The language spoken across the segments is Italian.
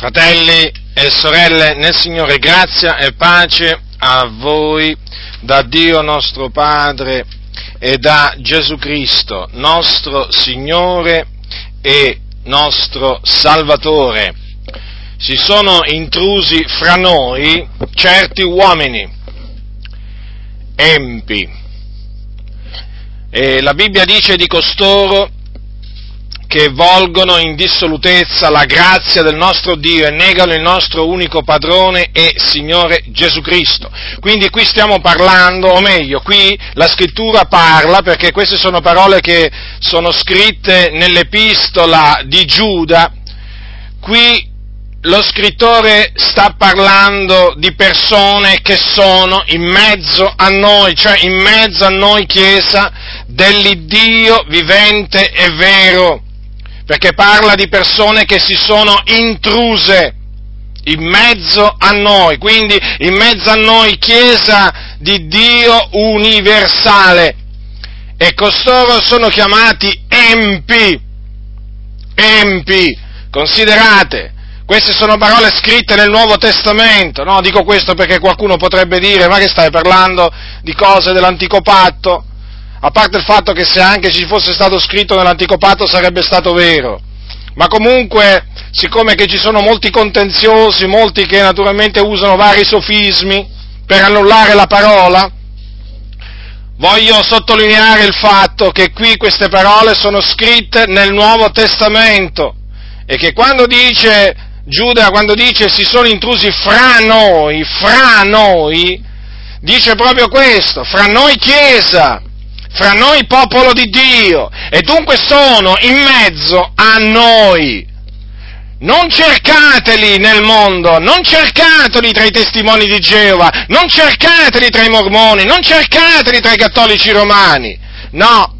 Fratelli e sorelle nel Signore, grazia e pace a voi da Dio nostro Padre e da Gesù Cristo, nostro Signore e nostro Salvatore. Si sono intrusi fra noi certi uomini empi. E la Bibbia dice di costoro che volgono in dissolutezza la grazia del nostro Dio e negano il nostro unico padrone e Signore Gesù Cristo. Quindi qui stiamo parlando, o meglio, qui la scrittura parla, perché queste sono parole che sono scritte nell'epistola di Giuda, qui lo scrittore sta parlando di persone che sono in mezzo a noi, cioè in mezzo a noi Chiesa dell'Iddio vivente e vero perché parla di persone che si sono intruse in mezzo a noi, quindi in mezzo a noi Chiesa di Dio universale. E costoro sono chiamati empi, empi, considerate, queste sono parole scritte nel Nuovo Testamento, no? Dico questo perché qualcuno potrebbe dire, ma che stai parlando di cose dell'antico patto? A parte il fatto che se anche ci fosse stato scritto nell'antico patto sarebbe stato vero, ma comunque, siccome ci sono molti contenziosi, molti che naturalmente usano vari sofismi per annullare la parola, voglio sottolineare il fatto che qui queste parole sono scritte nel Nuovo Testamento e che quando dice Giuda, quando dice si sono intrusi fra noi, fra noi, dice proprio questo, fra noi Chiesa, fra noi popolo di Dio e dunque sono in mezzo a noi. Non cercateli nel mondo, non cercateli tra i testimoni di Geova, non cercateli tra i mormoni, non cercateli tra i cattolici romani. No,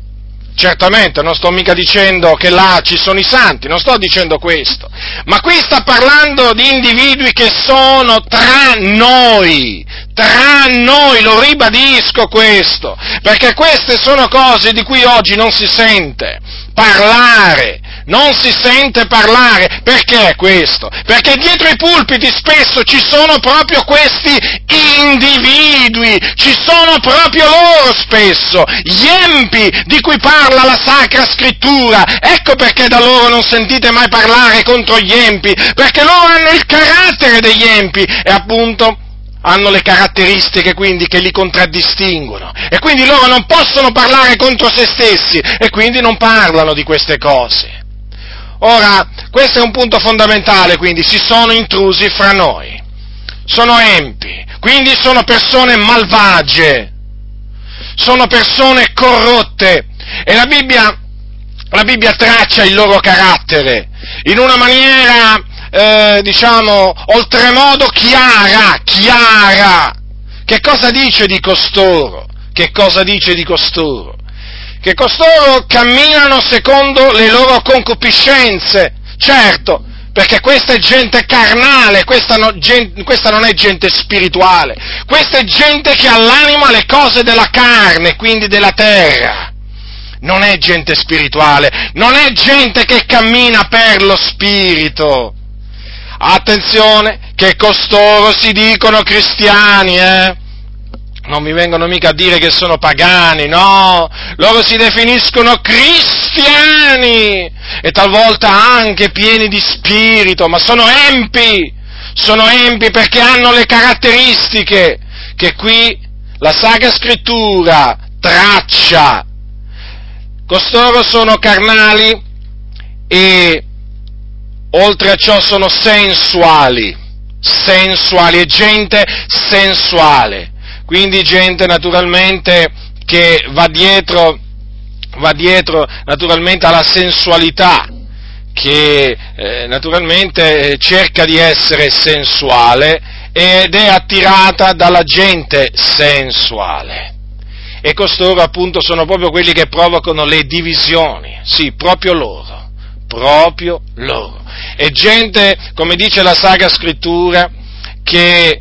certamente non sto mica dicendo che là ci sono i santi, non sto dicendo questo, ma qui sta parlando di individui che sono tra noi, tra noi, lo ribadisco questo, perché queste sono cose di cui oggi non si sente parlare, non si sente parlare. Perché questo? Perché dietro i pulpiti spesso ci sono proprio questi individui, ci sono proprio loro spesso, gli empi di cui parla la Sacra Scrittura. Ecco perché da loro non sentite mai parlare contro gli empi, perché loro hanno il carattere degli empi e appunto hanno le caratteristiche quindi che li contraddistinguono e quindi loro non possono parlare contro se stessi e quindi non parlano di queste cose. Ora, questo è un punto fondamentale, quindi si sono intrusi fra noi, sono empi, quindi sono persone malvagie, sono persone corrotte e la Bibbia, la Bibbia traccia il loro carattere in una maniera eh, diciamo, oltremodo chiara, chiara. Che cosa dice di costoro? Che cosa dice di costoro? Che costoro camminano secondo le loro concupiscenze, certo, perché questa è gente carnale, questa, no, gente, questa, non è gente spirituale, questa è gente che ha l'anima le cose della carne, quindi della terra. Non è gente spirituale, non è gente che cammina per lo spirito. Attenzione, che costoro si dicono cristiani, eh? Non mi vengono mica a dire che sono pagani, no, loro si definiscono cristiani e talvolta anche pieni di spirito, ma sono empi, sono empi perché hanno le caratteristiche che qui la Sacra Scrittura traccia. Costoro sono carnali e oltre a ciò sono sensuali, sensuali, è gente sensuale, quindi gente naturalmente che va dietro, va dietro naturalmente alla sensualità, che eh, naturalmente cerca di essere sensuale ed è attirata dalla gente sensuale. E costoro appunto sono proprio quelli che provocano le divisioni, sì, proprio loro, proprio loro è gente, come dice la Sacra Scrittura, che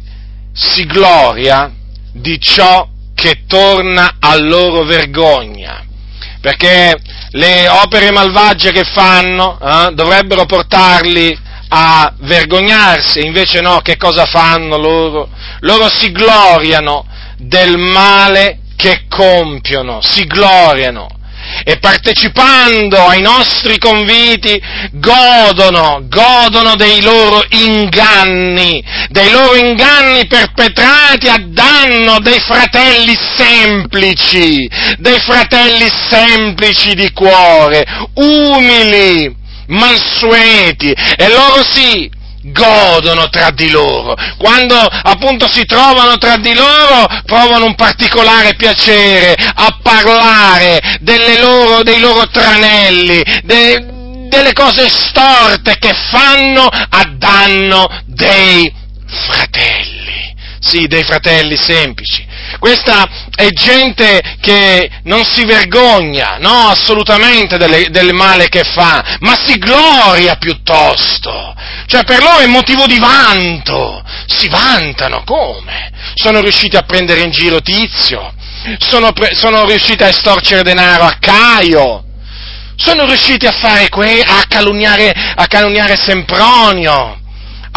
si gloria di ciò che torna a loro vergogna, perché le opere malvagie che fanno eh, dovrebbero portarli a vergognarsi, invece no, che cosa fanno loro? Loro si gloriano del male che compiono, si gloriano e partecipando ai nostri conviti godono, godono dei loro inganni, dei loro inganni perpetrati a danno dei fratelli semplici, dei fratelli semplici di cuore, umili, mansueti, e loro sì, godono tra di loro. Quando appunto si trovano tra di loro, provano un particolare piacere a parlare loro, dei loro tranelli, de, delle cose storte che fanno a danno dei fratelli. Sì, dei fratelli semplici. Questa è gente che non si vergogna, no, assolutamente del, del male che fa, ma si gloria piuttosto. Cioè per loro è motivo di vanto, si vantano, come? Sono riusciti a prendere in giro Tizio, sono, pre- sono riusciti a estorcere denaro a Caio, sono riusciti a fare que- a calunniare, a calunniare Sempronio,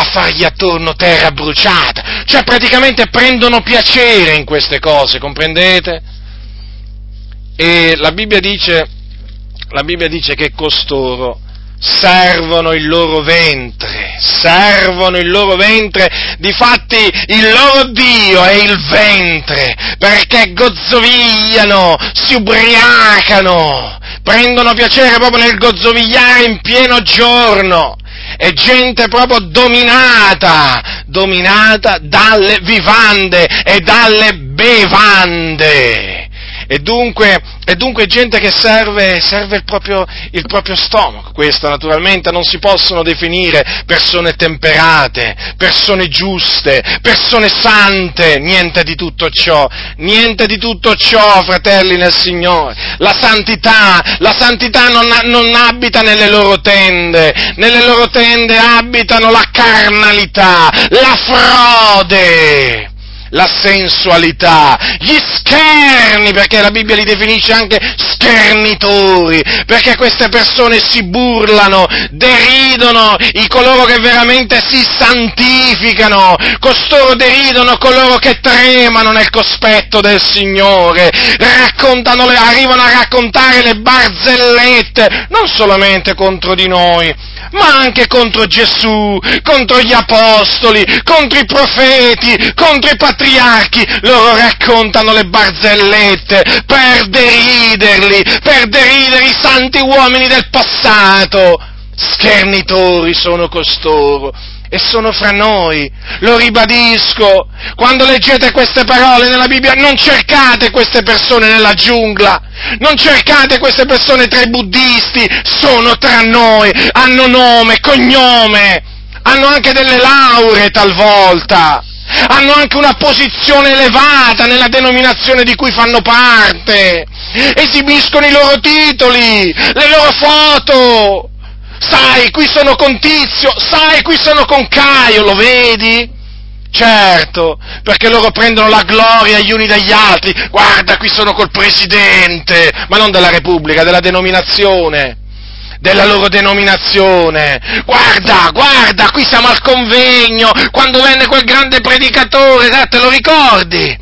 a fargli attorno terra bruciata, cioè praticamente prendono piacere in queste cose, comprendete? E la Bibbia dice, la Bibbia dice che costoro servono il loro ventre, servono il loro ventre, difatti il loro Dio è il ventre, perché gozzovigliano, si ubriacano, prendono piacere proprio nel gozzovigliare in pieno giorno, è gente proprio dominata, dominata dalle vivande e dalle bevande. E dunque, e dunque gente che serve, serve il, proprio, il, proprio, stomaco. Queste naturalmente non si possono definire persone temperate, persone giuste, persone sante, niente di tutto ciò, niente di tutto ciò, fratelli nel Signore. La santità, la santità non, non abita nelle loro tende, nelle loro tende abitano la carnalità, la frode la sensualità, gli scherni, perché la Bibbia li definisce anche schernitori, perché queste persone si burlano, deridono i coloro che veramente si santificano, costoro deridono coloro che tremano nel cospetto del Signore, raccontano, arrivano a raccontare le barzellette, non solamente contro di noi, ma anche contro Gesù, contro gli apostoli, contro i profeti, contro i patriarchi. Loro raccontano le barzellette per deriderli, per deridere i santi uomini del passato. Schernitori sono costoro e sono fra noi. Lo ribadisco, quando leggete queste parole nella Bibbia non cercate queste persone nella giungla, non cercate queste persone tra i buddisti, sono tra noi, hanno nome, cognome, hanno anche delle lauree talvolta, hanno anche una posizione elevata nella denominazione di cui fanno parte, esibiscono i loro titoli, le loro foto, sai, qui sono con Tizio, sai, qui sono con Caio, lo vedi? Certo, perché loro prendono la gloria gli uni dagli altri. Guarda, qui sono col presidente, ma non della Repubblica, della denominazione. Della loro denominazione. Guarda, guarda, qui siamo al convegno, quando venne quel grande predicatore, te lo ricordi?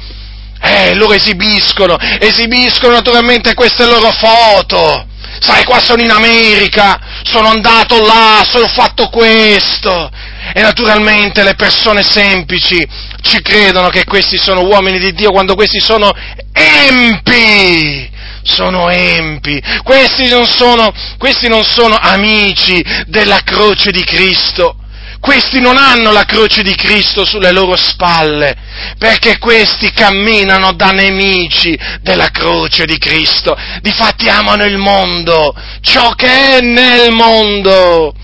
Eh, loro esibiscono, esibiscono naturalmente queste loro foto sai qua sono in America, sono andato là, sono fatto questo. E naturalmente le persone semplici ci credono che questi sono uomini di Dio quando questi sono empi. Sono empi, questi non sono, questi non sono amici della croce di Cristo, questi non hanno la croce di Cristo sulle loro spalle, perché questi camminano da nemici della croce di Cristo. Difatti amano il mondo, ciò che è nel mondo.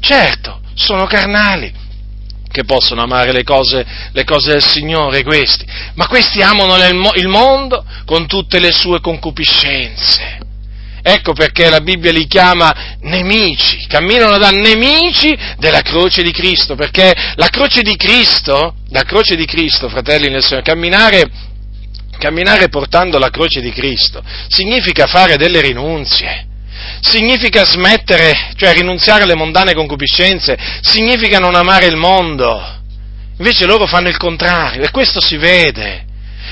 Certo, sono carnali, che possono amare le cose, le cose, del Signore questi, ma questi amano il mondo con tutte le sue concupiscenze. Ecco perché la Bibbia li chiama nemici, camminano da nemici della croce di Cristo, perché la croce di Cristo, la croce di Cristo, fratelli nel Signore, camminare, camminare portando la croce di Cristo significa fare delle rinunzie, significa smettere, cioè rinunziare alle mondane concupiscenze, significa non amare il mondo. Invece loro fanno il contrario e questo si vede.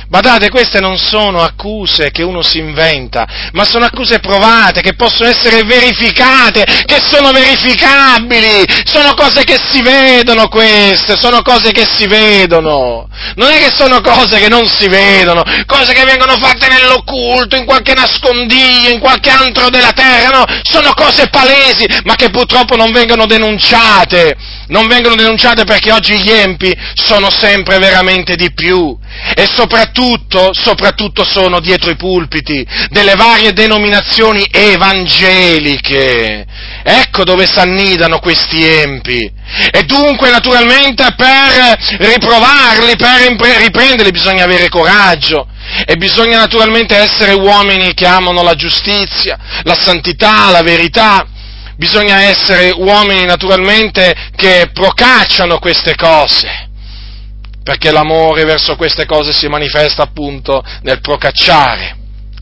Badate, queste non sono accuse che uno si inventa, ma sono accuse provate, che possono essere verificate, che sono verificabili, sono cose che si vedono queste, sono cose che si vedono. Non è che sono cose che non si vedono, cose che vengono fatte nell'occulto, in qualche nascondiglio, in qualche antro della terra, no, sono cose palesi, ma che purtroppo non vengono denunciate non vengono denunciate perché oggi gli empi sono sempre veramente di più e soprattutto, soprattutto sono dietro i pulpiti delle varie denominazioni evangeliche. Ecco dove s'annidano questi empi. E dunque, naturalmente, per riprovarli, per riprenderli, bisogna avere coraggio. E bisogna naturalmente essere uomini che amano la giustizia, la santità, la verità bisogna essere uomini naturalmente che procacciano queste cose, perché l'amore verso queste cose si manifesta appunto nel procacciare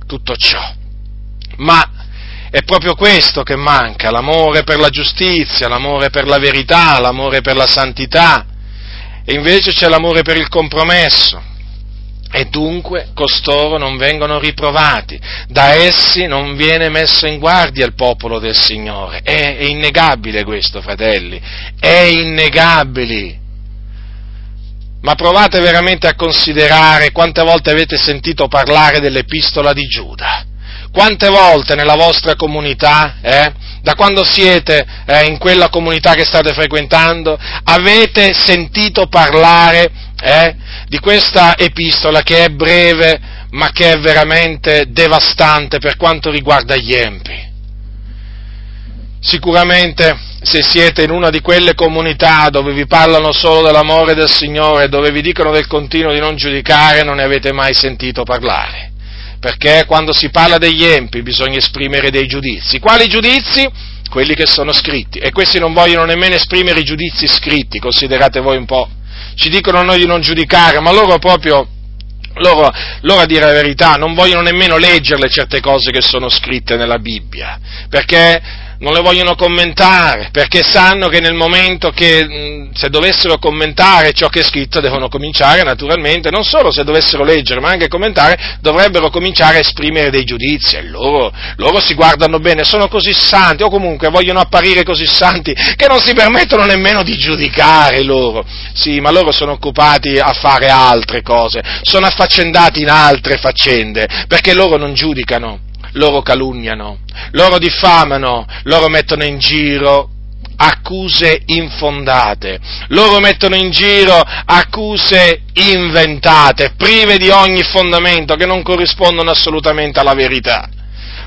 tutto ciò. Ma è proprio questo che manca, l'amore per la giustizia, l'amore per la verità, l'amore per la santità, e invece c'è l'amore per il compromesso e dunque costoro non vengono riprovati, da essi non viene messo in guardia il popolo del Signore. È, è innegabile questo, fratelli, è innegabile. Ma provate veramente a considerare quante volte avete sentito parlare dell'epistola di Giuda. Quante volte nella vostra comunità, eh, da quando siete eh, in quella comunità che state frequentando, avete sentito parlare eh, di questa epistola che è breve ma che è veramente devastante per quanto riguarda gli empi. Sicuramente se siete in una di quelle comunità dove vi parlano solo dell'amore del Signore, dove vi dicono del continuo di non giudicare, non ne avete mai sentito parlare. Perché quando si parla degli empi bisogna esprimere dei giudizi. Quali giudizi? Quelli che sono scritti. E questi non vogliono nemmeno esprimere i giudizi scritti, considerate voi un po' ci dicono a noi di non giudicare, ma loro proprio, loro, loro a dire la verità, non vogliono nemmeno leggerle certe cose che sono scritte nella Bibbia, perché non le vogliono commentare, perché sanno che nel momento che se dovessero commentare ciò che è scritto devono cominciare naturalmente, non solo se dovessero leggere, ma anche commentare, dovrebbero cominciare a esprimere dei giudizi e loro, loro si guardano bene, sono così santi o comunque vogliono apparire così santi che non si permettono nemmeno di giudicare loro. Sì, ma loro sono occupati a fare altre cose, sono affaccendati in altre faccende, perché loro non giudicano loro calunniano, loro diffamano, loro mettono in giro accuse infondate, loro mettono in giro accuse inventate, prive di ogni fondamento, che non corrispondono assolutamente alla verità.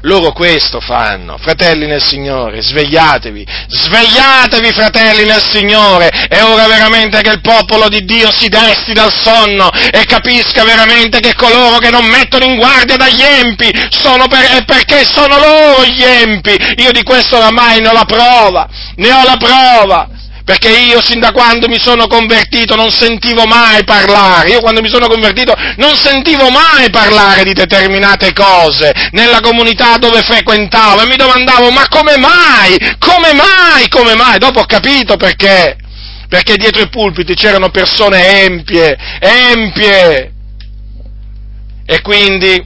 Loro questo fanno, fratelli nel Signore, svegliatevi, svegliatevi fratelli nel Signore, è ora veramente che il popolo di Dio si desti dal sonno e capisca veramente che coloro che non mettono in guardia dagli empi sono per, perché sono loro gli empi. Io di questo oramai ne ho la prova, ne ho la prova perché io sin da quando mi sono convertito non sentivo mai parlare, io quando mi sono convertito non sentivo mai parlare di determinate cose nella comunità dove frequentavo e mi domandavo ma come mai, come mai, come mai, dopo ho capito perché, perché dietro i pulpiti c'erano persone empie, empie, e quindi,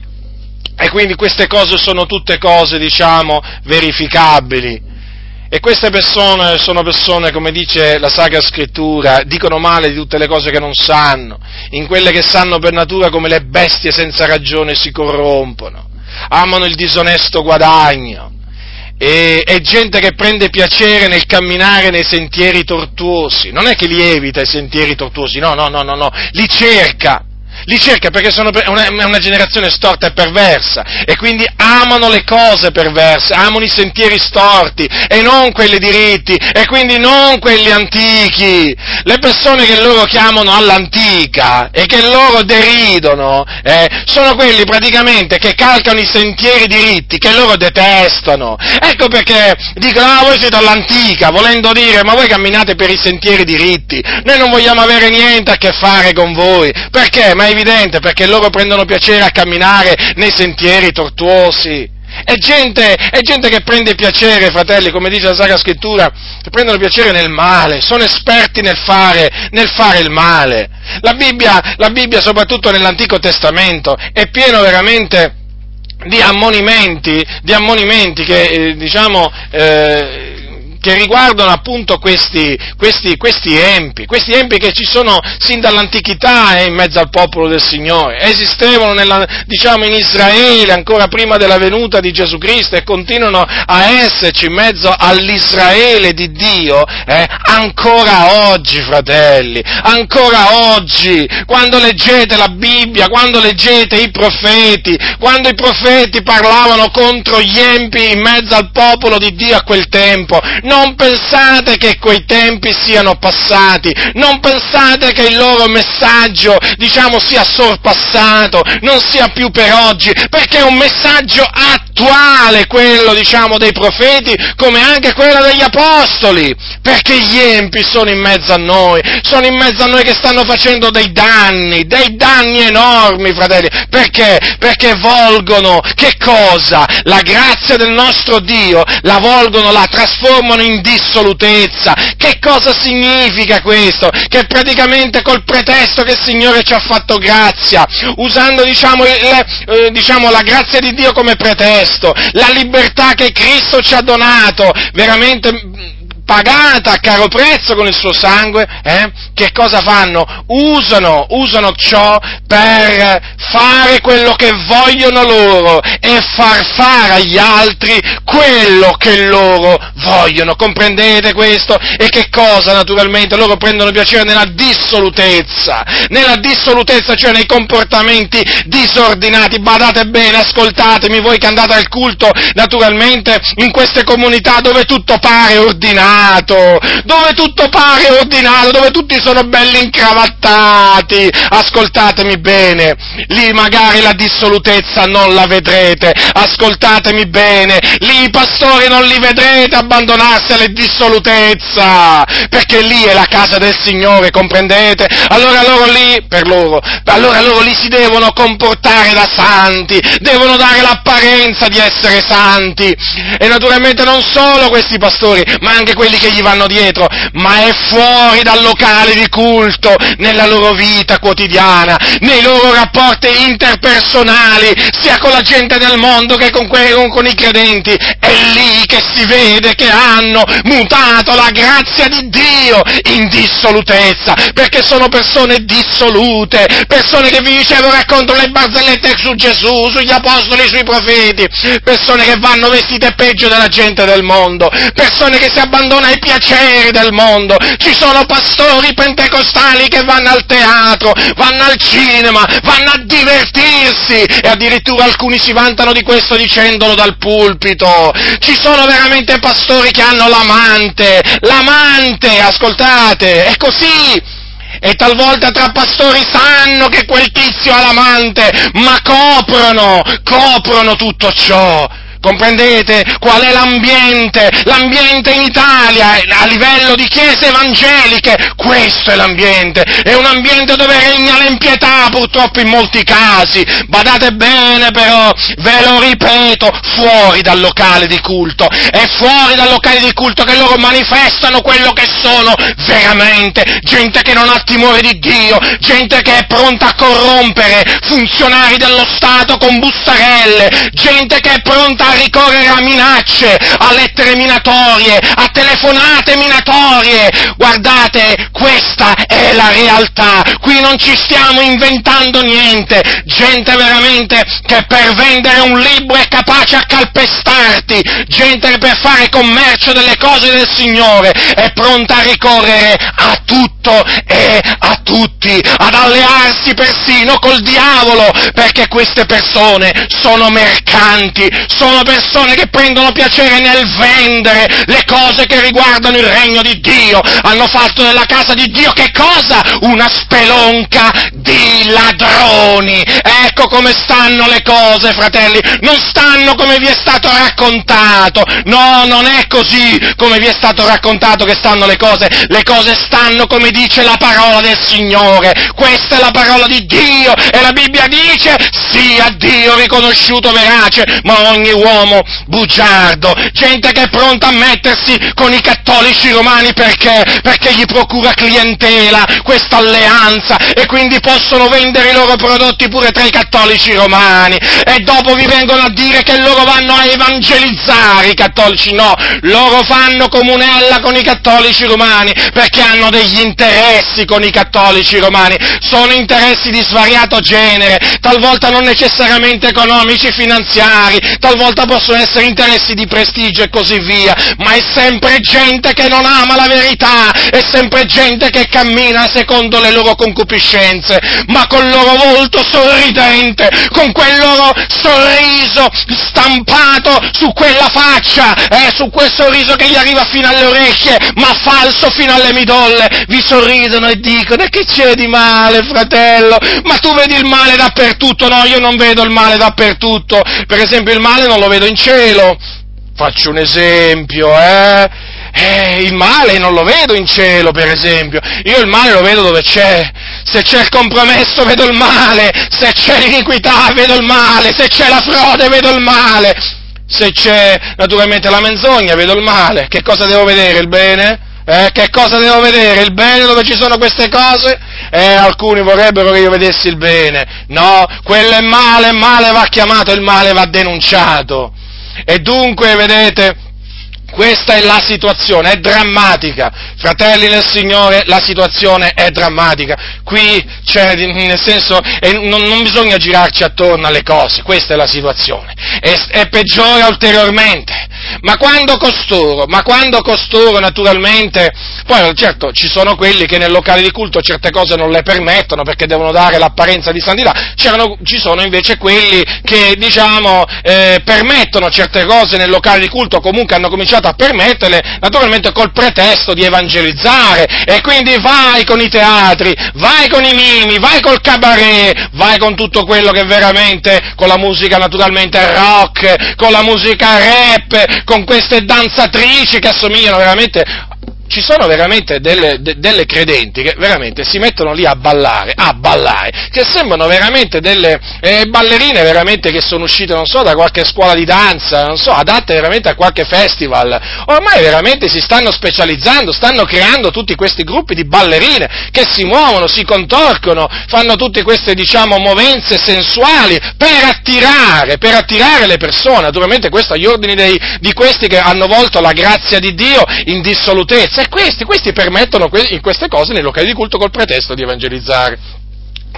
e quindi queste cose sono tutte cose, diciamo, verificabili. E queste persone sono persone, come dice la Sacra Scrittura, dicono male di tutte le cose che non sanno, in quelle che sanno per natura come le bestie senza ragione si corrompono, amano il disonesto guadagno, e è gente che prende piacere nel camminare nei sentieri tortuosi, non è che li evita i sentieri tortuosi, no, no, no, no, no, li cerca, li cerca perché sono una, una, generazione storta e perversa e quindi amano le cose perverse, amano i sentieri storti e non quelli diritti e quindi non quelli antichi. Le persone che loro chiamano all'antica e che loro deridono eh, sono quelli praticamente che calcano i sentieri diritti che loro detestano. Ecco perché dicono, ah voi siete all'antica, volendo dire, ma voi camminate per i sentieri diritti, noi non vogliamo avere niente a che fare con voi. Perché? Ma è evidente, perché loro prendono piacere a camminare nei sentieri tortuosi. È gente, è gente che prende piacere, fratelli, come dice la Sacra Scrittura, che prendono piacere nel male, sono esperti nel fare, nel fare il male. La Bibbia, la Bibbia, soprattutto nell'Antico Testamento, è pieno veramente di ammonimenti, di ammonimenti che, eh, diciamo, eh, che riguardano appunto questi, questi, questi, empi, questi empi che ci sono sin dall'antichità eh, in mezzo al popolo del Signore, esistevano nella, diciamo in Israele ancora prima della venuta di Gesù Cristo e continuano a esserci in mezzo all'Israele di Dio eh, ancora oggi, fratelli, ancora oggi, quando leggete la Bibbia, quando leggete i profeti, quando i profeti parlavano contro gli empi in mezzo al popolo di Dio a quel tempo, non pensate che quei tempi siano passati, non pensate che il loro messaggio, diciamo, sia sorpassato, non sia più per oggi, perché è un messaggio attuale quello, diciamo, dei profeti, come anche quello degli apostoli, perché gli empi sono in mezzo a noi, sono in mezzo a noi che stanno facendo dei danni, dei danni enormi, fratelli, perché? Perché volgono, che cosa? La grazia del nostro Dio, la volgono, la trasformano in dissolutezza. Che cosa significa questo? Che praticamente col pretesto che il Signore ci ha fatto grazia, usando diciamo, il, eh, diciamo la grazia di Dio come pretesto, la libertà che Cristo ci ha donato, veramente pagata a caro prezzo con il suo sangue, eh, che cosa fanno? Usano, usano ciò per fare quello che vogliono loro e far fare agli altri quello che loro vogliono. Comprendete questo? E che cosa naturalmente? Loro prendono piacere nella dissolutezza, nella dissolutezza, cioè nei comportamenti disordinati. Badate bene, ascoltatemi voi che andate al culto, naturalmente in queste comunità dove tutto pare ordinato ordinato, dove tutto pare ordinato, dove tutti sono belli incravattati. Ascoltatemi bene, lì magari la dissolutezza non la vedrete. Ascoltatemi bene, lì i pastori non li vedrete abbandonarsi alla dissolutezza, perché lì è la casa del Signore, comprendete? Allora loro lì, per loro, allora loro lì si devono comportare da santi, devono dare l'apparenza di essere santi. E naturalmente non solo questi pastori, ma anche quelli quelli che gli vanno dietro, ma è fuori dal locale di culto, nella loro vita quotidiana, nei loro rapporti interpersonali, sia con la gente del mondo che con, que- con i credenti. È lì che si vede che hanno mutato la grazia di Dio in dissolutezza, perché sono persone dissolute, persone che vi dicevo raccontano le barzellette su Gesù, sugli apostoli, sui profeti, persone che vanno vestite peggio della gente del mondo, persone che si abbandonano abbandona i piaceri del mondo, ci sono pastori pentecostali che vanno al teatro, vanno al cinema, vanno a divertirsi e addirittura alcuni si vantano di questo dicendolo dal pulpito. Ci sono veramente pastori che hanno l'amante, l'amante, ascoltate, è così. E talvolta tra pastori sanno che quel tizio ha l'amante, ma coprono, coprono tutto ciò Comprendete qual è l'ambiente? L'ambiente in Italia a livello di chiese evangeliche, questo è l'ambiente. È un ambiente dove regna l'impietà purtroppo in molti casi. Badate bene però, ve lo ripeto, fuori dal locale di culto. È fuori dal locale di culto che loro manifestano quello che sono veramente. Gente che non ha timore di Dio, gente che è pronta a corrompere funzionari dello Stato con bustarelle, gente che è pronta a ricorrere a minacce, a lettere minatorie, a telefonate minatorie. Guardate, questa è la realtà. Qui non ci stiamo inventando niente. Gente veramente che per vendere un libro è capace a calpestarti. Gente che per fare commercio delle cose del Signore è pronta a ricorrere a tutto e a tutti, ad allearsi persino col diavolo, perché queste persone sono mercanti, sono sono persone che prendono piacere nel vendere le cose che riguardano il regno di Dio. Hanno fatto della casa di Dio che cosa? Una spelonca di ladroni. Ecco come stanno le cose, fratelli, non stanno come vi è stato raccontato, no, non è così come vi è stato raccontato che stanno le cose, le cose stanno come dice la parola del Signore, questa è la parola di Dio e la Bibbia dice sia Dio riconosciuto verace, ma ogni uomo bugiardo, gente che è pronta a mettersi con i cattolici romani perché? Perché gli procura clientela questa alleanza e quindi possono vendere i loro prodotti pure tra i cattolici romani. E dopo vi vengono a dire che loro vanno a evangelizzare i cattolici, no, loro fanno comunella con i cattolici romani perché hanno degli interessi con i cattolici romani, sono interessi di svariato genere, talvolta non necessariamente economici, finanziari, talvolta possono essere interessi di prestigio e così via, ma è sempre gente che non ama la verità, è sempre gente che cammina secondo le loro concupiscenze, ma con il loro volto sorridente, con quel loro sorriso stampato su quella faccia, eh, su quel sorriso che gli arriva fino alle orecchie, ma falso fino alle midolle, vi sorridono e dicono, e che c'è di male, fratello? Ma tu vedi il male dappertutto? No, io non vedo il male dappertutto. Per esempio il male non lo vedo in cielo. Faccio un esempio, eh? Eh, il male non lo vedo in cielo, per esempio. Io il male lo vedo dove c'è. Se c'è il compromesso vedo il male, se c'è l'iniquità vedo il male, se c'è la frode vedo il male, se c'è naturalmente la menzogna vedo il male. Che cosa devo vedere? Il bene? Eh, che cosa devo vedere? Il bene dove ci sono queste cose? Eh, alcuni vorrebbero che io vedessi il bene. No, quello è male, male va chiamato, il male va denunciato. E dunque, vedete, questa è la situazione, è drammatica. Fratelli del Signore, la situazione è drammatica. Qui c'è, nel senso, non, non, bisogna girarci attorno alle cose, questa è la situazione. E, e peggiora ulteriormente. Ma quando costoro, ma quando costoro naturalmente, poi certo ci sono quelli che nel locale di culto certe cose non le permettono perché devono dare l'apparenza di santità, ci sono invece quelli che diciamo eh, permettono certe cose nel locale di culto, comunque hanno cominciato a permetterle, naturalmente col pretesto di evangelizzare, e quindi vai con i teatri, vai con i mimi, vai col cabaret, vai con tutto quello che veramente, con la musica naturalmente rock, con la musica rap, con queste danzatrici che assomigliano veramente ci sono veramente delle, de, delle, credenti che veramente si mettono lì a ballare, a ballare, che sembrano veramente delle eh, ballerine veramente che sono uscite, non so, da qualche scuola di danza, non so, adatte veramente a qualche festival. Ormai veramente si stanno specializzando, stanno creando tutti questi gruppi di ballerine che si muovono, si contorcono, fanno tutte queste, diciamo, movenze sensuali per attirare, per attirare le persone. Naturalmente questo agli ordini dei, di questi che hanno volto la grazia di Dio in dissolutezza e questi, questi permettono in queste cose nei locali di culto col pretesto di evangelizzare.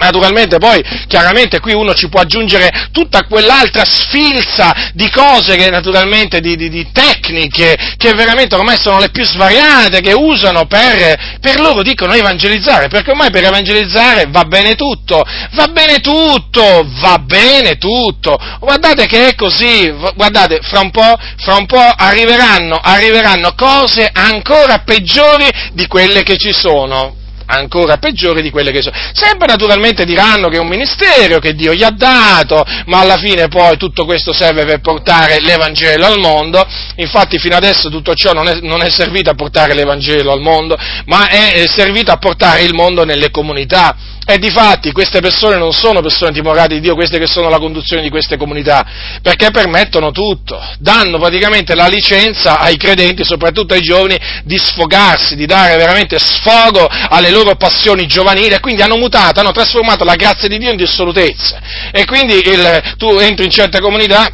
Naturalmente poi, chiaramente qui uno ci può aggiungere tutta quell'altra sfilza di cose che naturalmente, di, di, di tecniche, che veramente ormai sono le più svariate, che usano per, per loro dicono evangelizzare, perché ormai per evangelizzare va bene tutto, va bene tutto, va bene tutto. Guardate che è così, guardate, fra un po', fra un po arriveranno, arriveranno cose ancora peggiori di quelle che ci sono ancora peggiori di quelle che sono. Sempre naturalmente diranno che è un ministero che Dio gli ha dato, ma alla fine poi tutto questo serve per portare l'Evangelo al mondo, infatti fino adesso tutto ciò non è, non è servito a portare l'Evangelo al mondo, ma è servito a portare il mondo nelle comunità. E di fatti queste persone non sono persone timorate di Dio, queste che sono la conduzione di queste comunità, perché permettono tutto, danno praticamente la licenza ai credenti, soprattutto ai giovani, di sfogarsi, di dare veramente sfogo alle loro passioni giovanili e quindi hanno mutato, hanno trasformato la grazia di Dio in dissolutezza. E quindi il, tu entri in certe comunità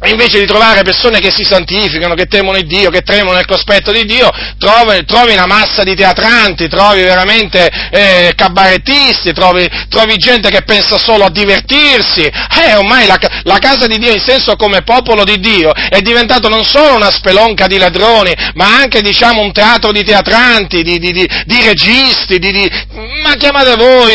e invece di trovare persone che si santificano, che temono Dio, che tremano nel cospetto di Dio, trovi, trovi una massa di teatranti, trovi veramente eh, cabarettisti, trovi, trovi, gente che pensa solo a divertirsi. Eh, ormai la, la, casa di Dio in senso come popolo di Dio è diventato non solo una spelonca di ladroni, ma anche diciamo un teatro di teatranti, di, di, di, di registi, chiama, chiamate voi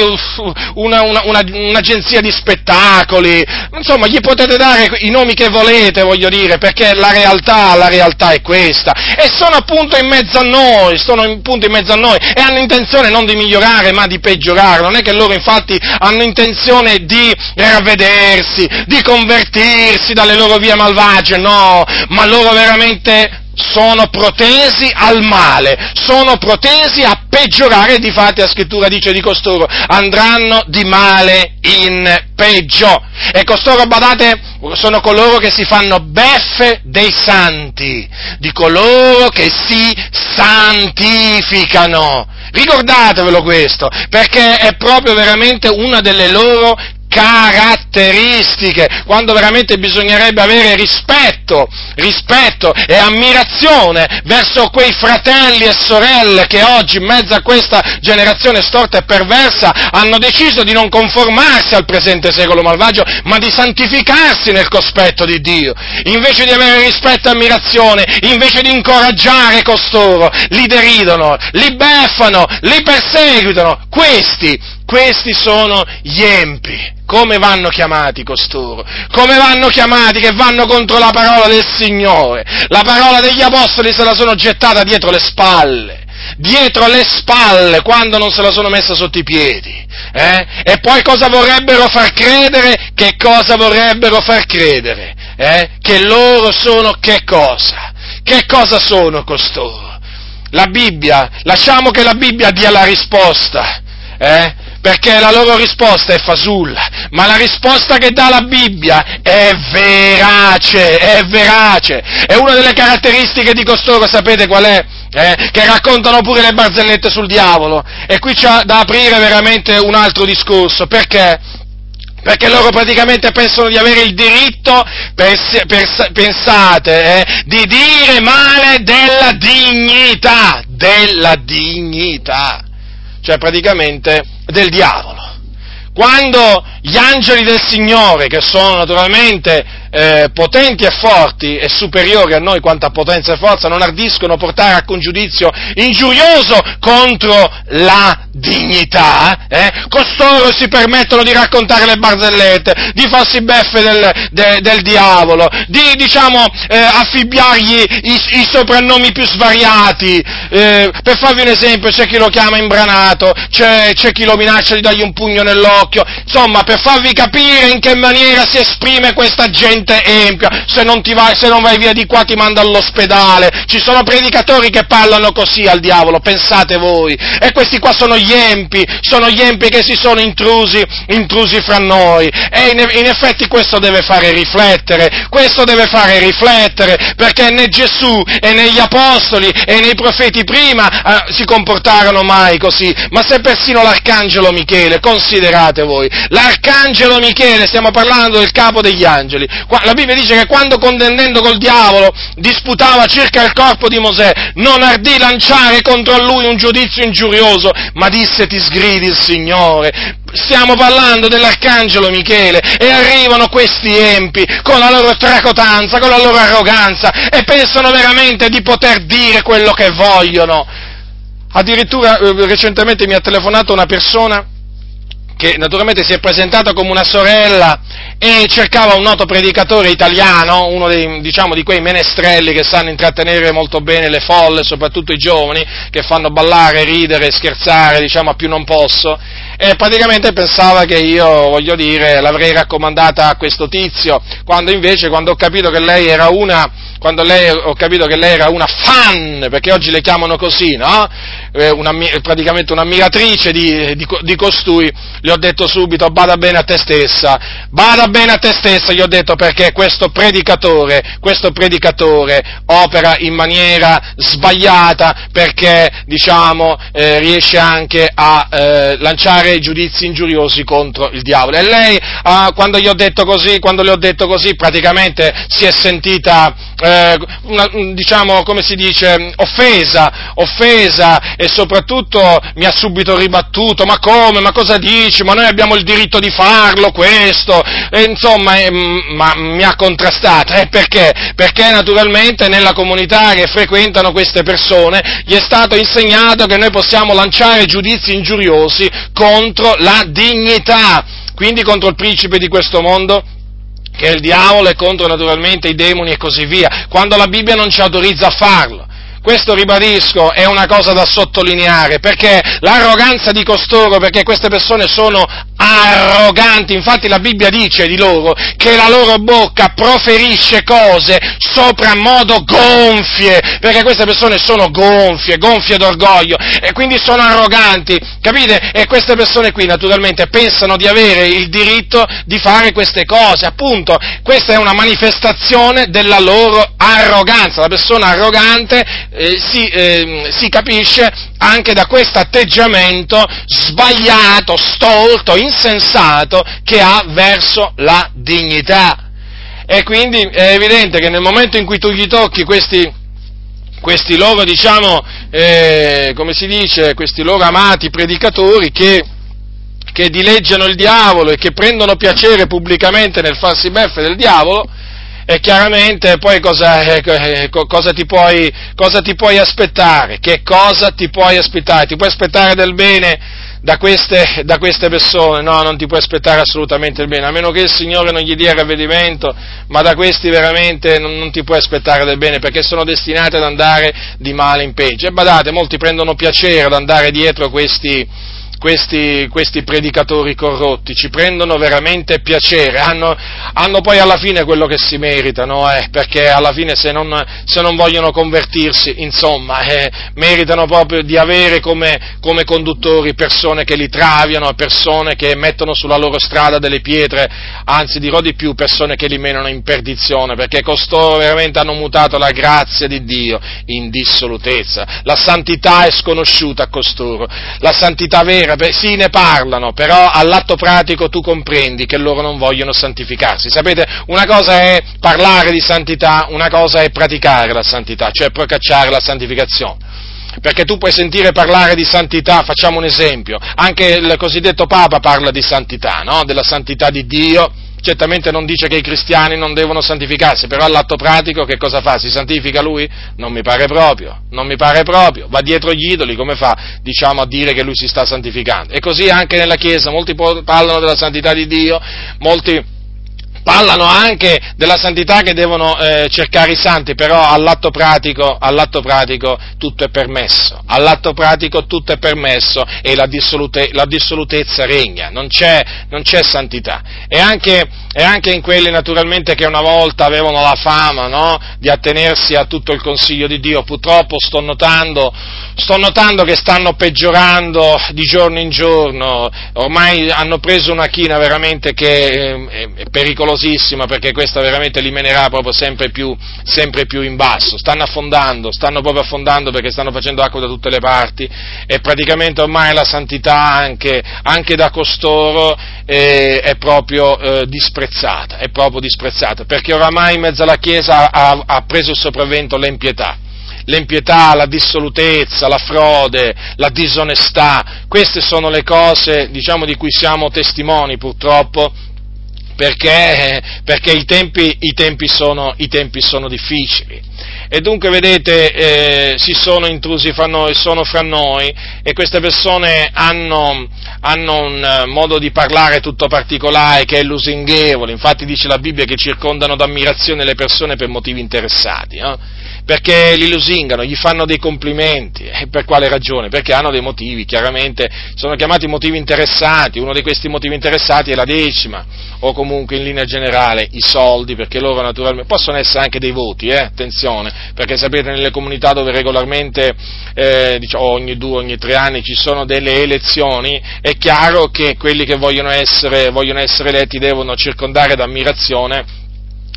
una, una, una, un'agenzia di spettacoli, insomma, gli potete dare i nomi che volete, voglio dire, perché la realtà, la realtà è questa. E sono appunto in mezzo a noi, sono appunto in mezzo a noi e hanno intenzione non di migliorare, ma di peggiorare. Non è che loro infatti hanno intenzione di ravvedersi, di convertirsi dalle loro vie malvagie, no, ma loro veramente sono protesi al male, sono protesi a peggiorare, difatti la scrittura dice di costoro, andranno di male in peggio. E costoro, badate, sono coloro che si fanno beffe dei santi, di coloro che si santificano. Ricordatevelo questo, perché è proprio veramente una delle loro caratteristiche, quando veramente bisognerebbe avere rispetto, rispetto e ammirazione verso quei fratelli e sorelle che oggi in mezzo a questa generazione storta e perversa hanno deciso di non conformarsi al presente secolo malvagio, ma di santificarsi nel cospetto di Dio. Invece di avere rispetto e ammirazione, invece di incoraggiare costoro, li deridono, li beffano, li perseguitano. Questi questi sono gli empi. Come vanno chiamati costoro? Come vanno chiamati che vanno contro la parola del Signore? La parola degli apostoli se la sono gettata dietro le spalle dietro le spalle quando non se la sono messa sotto i piedi. Eh? E poi cosa vorrebbero far credere? Che cosa vorrebbero far credere? Eh? Che loro sono che cosa? Che cosa sono costoro? La Bibbia, lasciamo che la Bibbia dia la risposta. Eh? Perché la loro risposta è fasulla, ma la risposta che dà la Bibbia è verace, è verace. E una delle caratteristiche di costoro, sapete qual è? Eh, che raccontano pure le barzellette sul diavolo. E qui c'è da aprire veramente un altro discorso, perché? perché loro praticamente pensano di avere il diritto, pens- pens- pensate, eh, di dire male della dignità, della dignità cioè praticamente del diavolo. Quando gli angeli del Signore, che sono naturalmente eh, potenti e forti e superiori a noi quanto a potenza e forza, non ardiscono portare a congiudizio ingiurioso contro la dignità, eh? costoro si permettono di raccontare le barzellette, di farsi beffe del, de, del diavolo, di diciamo eh, affibbiargli i, i, soprannomi più svariati. Eh, per farvi un esempio, c'è chi lo chiama imbranato, c'è, c'è chi lo minaccia di dargli un pugno nell'occhio, insomma, per farvi capire in che maniera si esprime questa gente empia, se non, vai, se non vai via di qua ti manda all'ospedale, ci sono predicatori che parlano così al diavolo, pensate voi, e questi qua sono gli empi, sono gli empi che si sono intrusi, intrusi fra noi. E in, in effetti questo deve fare riflettere, questo deve fare riflettere, perché né Gesù e né gli apostoli e nei profeti prima eh, si comportarono mai così, ma se persino l'arcangelo Michele, considerate voi, l'arcangelo Michele, stiamo parlando del capo degli angeli, la Bibbia dice che quando contendendo col diavolo disputava circa il corpo di Mosè, non ardì lanciare contro lui un giudizio ingiurioso, ma disse ti sgridi il Signore. Stiamo parlando dell'arcangelo Michele e arrivano questi empi con la loro tracotanza, con la loro arroganza e pensano veramente di poter dire quello che vogliono. Addirittura eh, recentemente mi ha telefonato una persona che naturalmente si è presentata come una sorella e cercava un noto predicatore italiano, uno dei, diciamo, di quei menestrelli che sanno intrattenere molto bene le folle, soprattutto i giovani, che fanno ballare, ridere, scherzare, diciamo a più non posso, e praticamente pensava che io, voglio dire, l'avrei raccomandata a questo tizio, quando invece, quando ho capito che lei era una, lei, che lei era una fan, perché oggi le chiamano così, no? Eh, una, praticamente un'ammiratrice di, di, di costui, le ho detto subito, bada bene a te stessa, bada bene a te stessa, gli ho detto perché questo predicatore, questo predicatore opera in maniera sbagliata perché, diciamo, eh, riesce anche a eh, lanciare giudizi ingiuriosi contro il diavolo. E lei, ah, quando gli ho detto così, quando le ho detto così, praticamente si è sentita, eh, una, diciamo, come si dice, offesa, offesa e soprattutto mi ha subito ribattuto, ma come, ma cosa dici, ma noi abbiamo il diritto di farlo questo, e, insomma, eh, ma mi ha contrastato, eh, perché? Perché naturalmente nella comunità che frequentano queste persone gli è stato insegnato che noi possiamo lanciare giudizi ingiuriosi contro la dignità, quindi contro il principe di questo mondo che è il diavolo e contro naturalmente i demoni e così via, quando la Bibbia non ci autorizza a farlo. Questo, ribadisco, è una cosa da sottolineare, perché l'arroganza di costoro, perché queste persone sono arroganti, infatti la Bibbia dice di loro che la loro bocca proferisce cose sopra modo gonfie, perché queste persone sono gonfie, gonfie d'orgoglio e quindi sono arroganti, capite? E queste persone qui naturalmente pensano di avere il diritto di fare queste cose, appunto, questa è una manifestazione della loro arroganza, la persona arrogante eh, si, eh, si capisce anche da questo atteggiamento sbagliato, stolto, insensato che ha verso la dignità. E quindi è evidente che nel momento in cui tu gli tocchi questi, questi loro, diciamo, eh, come si dice, questi loro amati predicatori che, che dileggiano il diavolo e che prendono piacere pubblicamente nel farsi beffe del diavolo, e chiaramente poi cosa, eh, eh cosa, ti puoi, cosa, ti puoi, aspettare? Che cosa ti puoi aspettare? Ti puoi aspettare del bene da queste, da queste, persone? No, non ti puoi aspettare assolutamente il bene, a meno che il Signore non gli dia ravvedimento, ma da questi veramente non, non ti puoi aspettare del bene perché sono destinati ad andare di male in peggio. E badate, molti prendono piacere ad andare dietro questi questi, questi, predicatori corrotti, ci prendono veramente piacere, hanno, hanno, poi alla fine quello che si meritano, eh, perché alla fine se non, se non vogliono convertirsi, insomma, eh, meritano proprio di avere come, come, conduttori persone che li traviano, persone che mettono sulla loro strada delle pietre, anzi dirò di più, persone che li menano in perdizione, perché costoro veramente hanno mutato la grazia di Dio in dissolutezza, la santità è sconosciuta a costoro, la santità vera sì ne parlano, però all'atto pratico tu comprendi che loro non vogliono santificarsi. Sapete, una cosa è parlare di santità, una cosa è praticare la santità, cioè procacciare la santificazione. Perché tu puoi sentire parlare di santità, facciamo un esempio, anche il cosiddetto Papa parla di santità, no? della santità di Dio, certamente non dice che i cristiani non devono santificarsi, però all'atto pratico che cosa fa? Si santifica lui? Non mi pare proprio, non mi pare proprio, va dietro gli idoli, come fa, diciamo, a dire che lui si sta santificando? E così anche nella Chiesa, molti parlano della santità di Dio, molti parlano anche della santità che devono eh, cercare i santi, però all'atto pratico, all'atto pratico, tutto è permesso, all'atto pratico tutto è permesso e la, dissolute, la dissolutezza regna, non c'è, non c'è santità. E anche, e anche, in quelli naturalmente che una volta avevano la fama no, di attenersi a tutto il consiglio di Dio, purtroppo sto notando, sto notando che stanno peggiorando di giorno in giorno, ormai hanno preso una china veramente che eh, è, pericolosa pericolosissima perché questa veramente li menerà proprio sempre più, sempre più in basso. Stanno affondando, stanno proprio affondando perché stanno facendo acqua da tutte le parti e praticamente ormai la santità anche, anche da costoro eh, è proprio eh, disprezzata, è proprio disprezzata perché oramai in mezzo alla Chiesa ha, ha preso il sopravvento l'empietà l'empietà, la dissolutezza, la frode, la disonestà, queste sono le cose, diciamo, di cui siamo testimoni purtroppo perché, perché i, tempi, i, tempi sono, i, tempi, sono, difficili. E dunque, vedete, eh, si sono intrusi fra noi, sono fra noi, e queste persone hanno, hanno un eh, modo di parlare tutto particolare che è lusinghevole. Infatti dice la Bibbia che circondano d'ammirazione le persone per motivi interessati. No? Perché li lusingano, gli fanno dei complimenti. E per quale ragione? Perché hanno dei motivi, chiaramente sono chiamati motivi interessati, uno di questi motivi interessati è la decima, o comunque in linea generale i soldi, perché loro naturalmente possono essere anche dei voti, eh? attenzione, perché sapete nelle comunità dove regolarmente eh, diciamo, ogni due, ogni tre anni ci sono delle elezioni, è chiaro che quelli che vogliono essere, vogliono essere eletti devono circondare d'ammirazione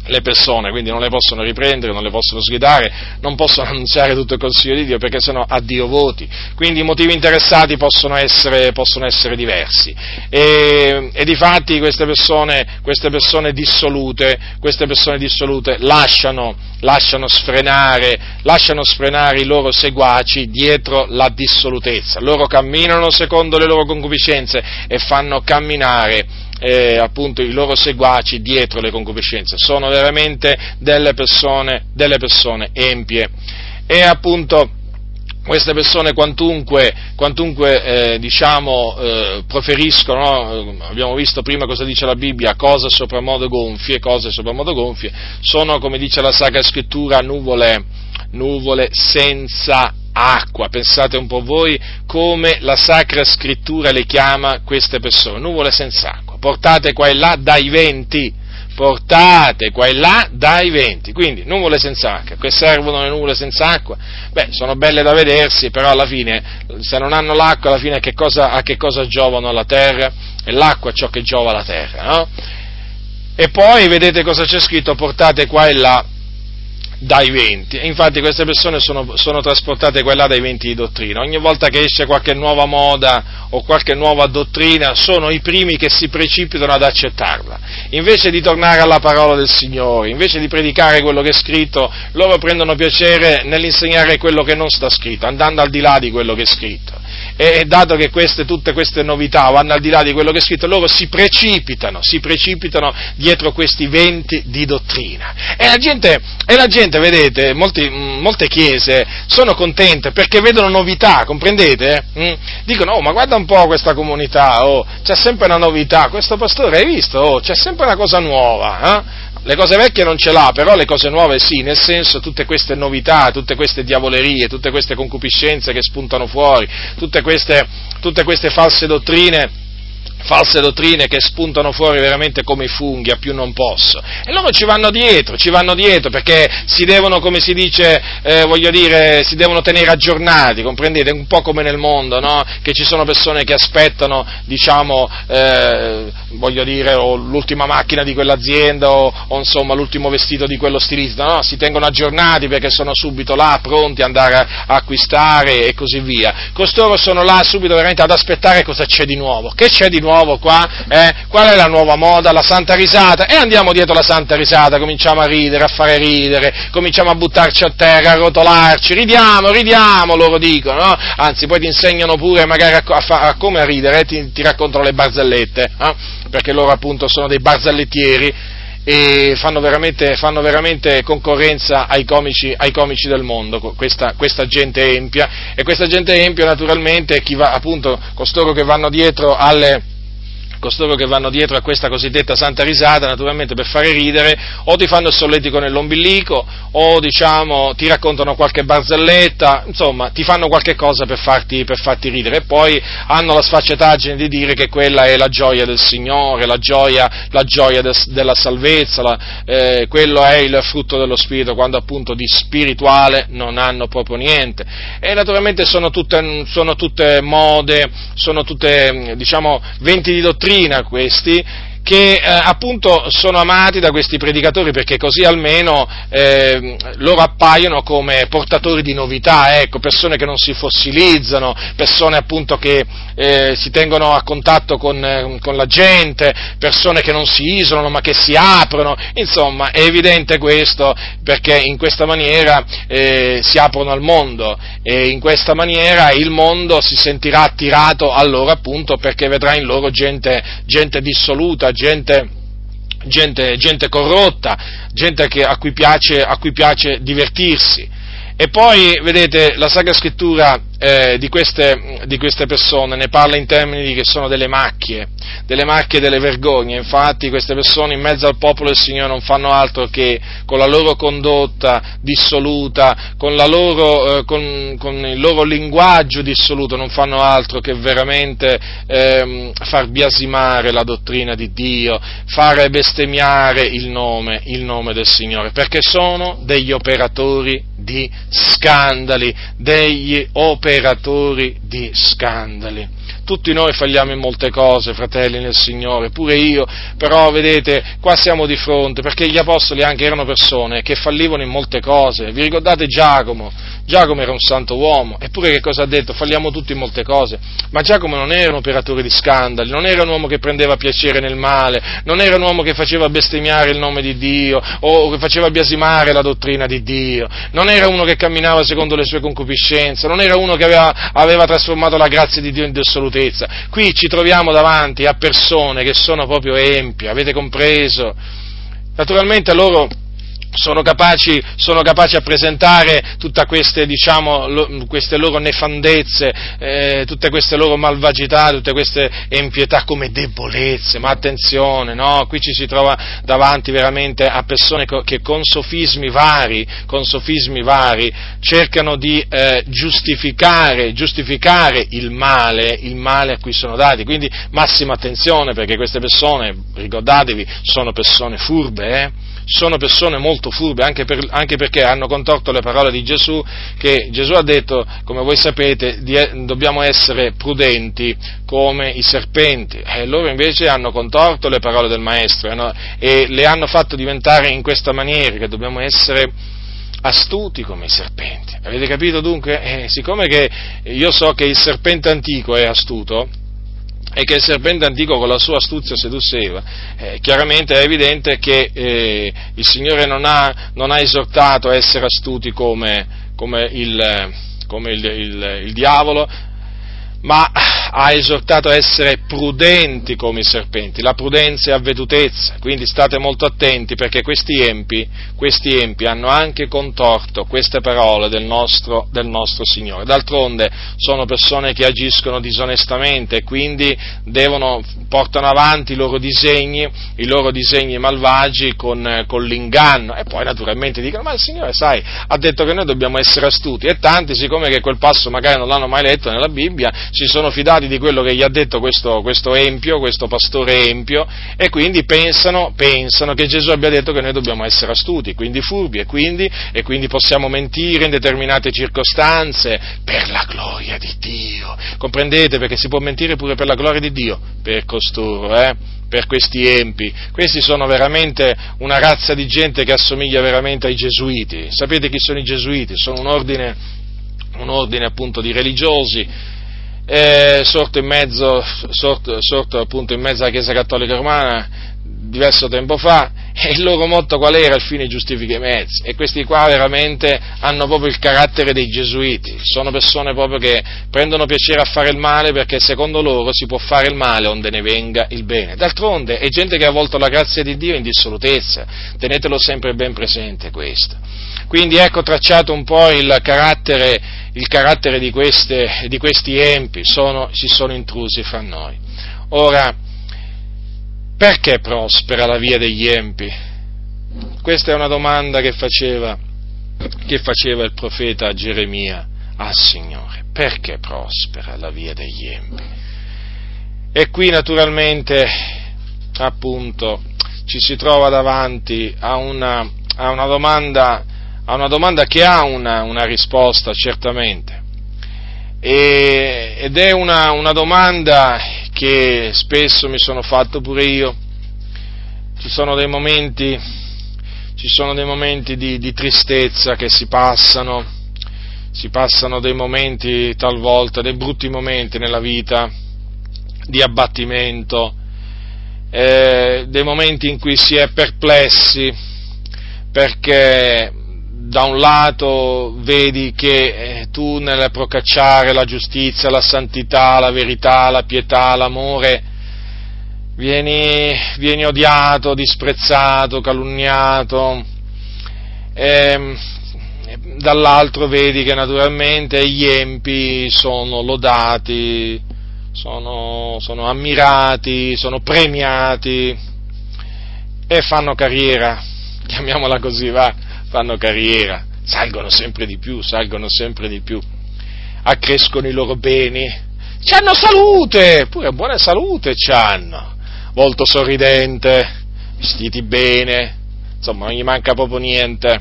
le persone, quindi non le possono riprendere, non le possono sgridare, non possono annunziare tutto il consiglio di Dio perché sennò a Dio voti. Quindi i motivi interessati possono essere, possono essere diversi. E, e difatti queste persone, queste persone dissolute, queste persone dissolute lasciano, lasciano, sfrenare, lasciano sfrenare i loro seguaci dietro la dissolutezza. Loro camminano secondo le loro concupiscenze e fanno camminare eh, appunto i loro seguaci dietro le concupiscenze, sono veramente delle persone, delle persone empie. E appunto queste persone quantunque, quantunque eh, diciamo, eh, proferiscono, no? abbiamo visto prima cosa dice la Bibbia, cose sopramodo gonfie, cose sopramodo gonfie, sono come dice la Sacra Scrittura nuvole, nuvole senza acqua. Pensate un po' voi come la Sacra Scrittura le chiama queste persone, nuvole senza acqua portate qua e là dai venti, portate qua e là dai venti, quindi nuvole senza acqua, che servono le nuvole senza acqua? Beh, sono belle da vedersi, però alla fine, se non hanno l'acqua, alla fine a che cosa, a che cosa giovano alla terra? E l'acqua è ciò che giova alla terra, no? E poi vedete cosa c'è scritto, portate qua e là dai venti. Infatti queste persone sono, sono, trasportate qua là dai venti di dottrina. Ogni volta che esce qualche nuova moda o qualche nuova dottrina, sono i primi che si precipitano ad accettarla. Invece di tornare alla parola del Signore, invece di predicare quello che è scritto, loro prendono piacere nell'insegnare quello che non sta scritto, andando al di là di quello che è scritto e dato che queste, tutte queste novità vanno al di là di quello che è scritto, loro si precipitano, si precipitano dietro questi venti di dottrina. E la gente, e la gente vedete, molti, molte chiese sono contente perché vedono novità, comprendete? Mm? Dicono, oh ma guarda un po' questa comunità, oh, c'è sempre una novità, questo pastore hai visto? Oh, c'è sempre una cosa nuova, eh? Le cose vecchie non ce l'ha, però le cose nuove sì, nel senso tutte queste novità, tutte queste diavolerie, tutte queste concupiscenze che spuntano fuori, tutte queste, tutte queste false dottrine false dottrine che spuntano fuori veramente come i funghi, a più non posso. E loro ci vanno dietro, ci vanno dietro perché si devono, come si dice, eh, voglio dire, si devono tenere aggiornati, comprendete? Un po' come nel mondo, no? Che ci sono persone che aspettano, diciamo, eh, voglio dire, l'ultima macchina di quell'azienda o, o, insomma l'ultimo vestito di quello stilista, no? Si tengono aggiornati perché sono subito là, pronti ad andare a acquistare e così via. Costoro sono là subito veramente ad aspettare cosa c'è di nuovo. Che c'è di nuovo? Nuovo qua? Eh? Qual è la nuova moda? La santa risata? E andiamo dietro la santa risata, cominciamo a ridere, a fare ridere, cominciamo a buttarci a terra, a rotolarci, ridiamo, ridiamo, loro dicono, no? Anzi, poi ti insegnano pure magari a, a, a come ridere, eh? ti, ti, raccontano le barzellette, eh? perché loro appunto sono dei barzellettieri e fanno veramente, fanno veramente concorrenza ai comici, ai comici, del mondo, questa, questa, gente empia, e questa gente empia naturalmente chi va, appunto, costoro che vanno dietro alle costoro che vanno dietro a questa cosiddetta santa risata, naturalmente per fare ridere, o ti fanno il solletico nell'ombilico, o diciamo ti raccontano qualche barzelletta, insomma ti fanno qualche cosa per farti, per farti ridere, e poi hanno la sfacciataggine di dire che quella è la gioia del Signore, la gioia, la gioia de, della salvezza, la, eh, quello è il frutto dello Spirito, quando appunto di spirituale non hanno proprio niente. E naturalmente sono tutte, sono tutte mode, sono tutte, diciamo, venti di dottrina, dottrina questi che eh, appunto sono amati da questi predicatori perché così almeno eh, loro appaiono come portatori di novità, ecco, persone che non si fossilizzano, persone appunto che eh, si tengono a contatto con, eh, con, la gente, persone che non si isolano ma che si aprono, insomma è evidente questo perché in questa maniera eh, si aprono al mondo e in questa maniera il mondo si sentirà attirato a loro appunto perché vedrà in loro gente, gente dissoluta, gente, gente, gente corrotta, gente che, a, cui piace, a cui piace divertirsi. E poi, vedete, la Sacra Scrittura eh, di, queste, di, queste, persone, ne parla in termini che sono delle macchie, delle macchie delle vergogne. Infatti queste persone in mezzo al popolo del Signore non fanno altro che con la loro condotta dissoluta, con, loro, eh, con, con il loro linguaggio dissoluto, non fanno altro che veramente eh, far biasimare la dottrina di Dio, fare bestemmiare il nome, il nome del Signore, perché sono degli operatori di scandali, degli operatori di scandali. Tutti noi falliamo in molte cose, fratelli nel Signore, pure io, però vedete, qua siamo di fronte, perché gli apostoli anche erano persone che fallivano in molte cose. Vi ricordate Giacomo? Giacomo era un santo uomo, eppure che cosa ha detto? Falliamo tutti in molte cose. Ma Giacomo non era un operatore di scandali, non era un uomo che prendeva piacere nel male, non era un uomo che faceva bestemmiare il nome di Dio o che faceva biasimare la dottrina di Dio, non era uno che camminava secondo le sue concupiscenze, non era uno che aveva, aveva trasformato la grazia di Dio in dissolutezza. Qui ci troviamo davanti a persone che sono proprio empie, avete compreso? Naturalmente loro sono capaci, sono capaci, a presentare tutte queste, diciamo, lo, queste loro nefandezze, eh, tutte queste loro malvagità, tutte queste empietà come debolezze, ma attenzione, no? qui ci si trova davanti veramente a persone che con sofismi vari, con sofismi vari cercano di eh, giustificare, giustificare il male, il male a cui sono dati, quindi massima attenzione perché queste persone, ricordatevi, sono persone furbe, eh? sono persone molto furbe, anche, per, anche, perché hanno contorto le parole di Gesù, che Gesù ha detto, come voi sapete, di, dobbiamo essere prudenti come i serpenti, e loro invece hanno contorto le parole del Maestro no? e le hanno fatto diventare in questa maniera, che dobbiamo essere astuti come i serpenti. Avete capito dunque? Eh, siccome che io so che il serpente antico è astuto, e che il serpente antico con la sua astuzia seduceva, eh, chiaramente è evidente che eh, il Signore non ha, non ha, esortato a essere astuti come, come, il, come il, il, il diavolo, ma ha esortato a essere prudenti come i serpenti. La prudenza è avvedutezza, quindi state molto attenti perché questi empi, questi empi hanno anche contorto queste parole del nostro, del nostro, Signore. D'altronde sono persone che agiscono disonestamente e quindi devono, portano avanti i loro disegni, i loro disegni malvagi con, con l'inganno e poi naturalmente dicono ma il Signore sai ha detto che noi dobbiamo essere astuti e tanti siccome che quel passo magari non l'hanno mai letto nella Bibbia si sono fidati di quello che gli ha detto questo, questo empio, questo pastore empio, e quindi pensano, pensano, che Gesù abbia detto che noi dobbiamo essere astuti, quindi furbi, e quindi, e quindi possiamo mentire in determinate circostanze per la gloria di Dio. Comprendete? Perché si può mentire pure per la gloria di Dio, per costoro, eh? per questi empi. Questi sono veramente una razza di gente che assomiglia veramente ai gesuiti. Sapete chi sono i gesuiti? Sono un ordine, un ordine appunto di religiosi eh, sorto, in mezzo, sorto, sorto appunto in mezzo alla Chiesa Cattolica Romana diverso tempo fa, e il loro motto qual era? Il fine giustifica i mezzi. E questi qua veramente hanno proprio il carattere dei gesuiti, sono persone proprio che prendono piacere a fare il male perché secondo loro si può fare il male onde ne venga il bene. D'altronde è gente che ha volto la grazia di Dio in dissolutezza, tenetelo sempre ben presente questo. Quindi ecco tracciato un po' il carattere, il carattere di, queste, di, questi empi, sono, si sono intrusi fra noi. Ora, perché prospera la via degli empi? Questa è una domanda che faceva, che faceva il profeta Geremia al Signore. Perché prospera la via degli empi? E qui naturalmente, appunto, ci si trova davanti a una, a una domanda a una domanda che ha una, una risposta, certamente. E, ed è una, una domanda che spesso mi sono fatto pure io. Ci sono dei momenti, ci sono dei momenti di, di tristezza che si passano, si passano dei momenti talvolta, dei brutti momenti nella vita, di abbattimento, eh, dei momenti in cui si è perplessi perché da un lato vedi che eh, tu nel procacciare la giustizia, la santità, la verità, la pietà, l'amore, vieni, vieni odiato, disprezzato, calunniato, e, dall'altro vedi che naturalmente gli empi sono lodati, sono, sono ammirati, sono premiati e fanno carriera, chiamiamola così, va fanno carriera, salgono sempre di più, salgono sempre di più, accrescono i loro beni, hanno salute, pure buona salute hanno, volto sorridente, vestiti bene, insomma non gli manca proprio niente.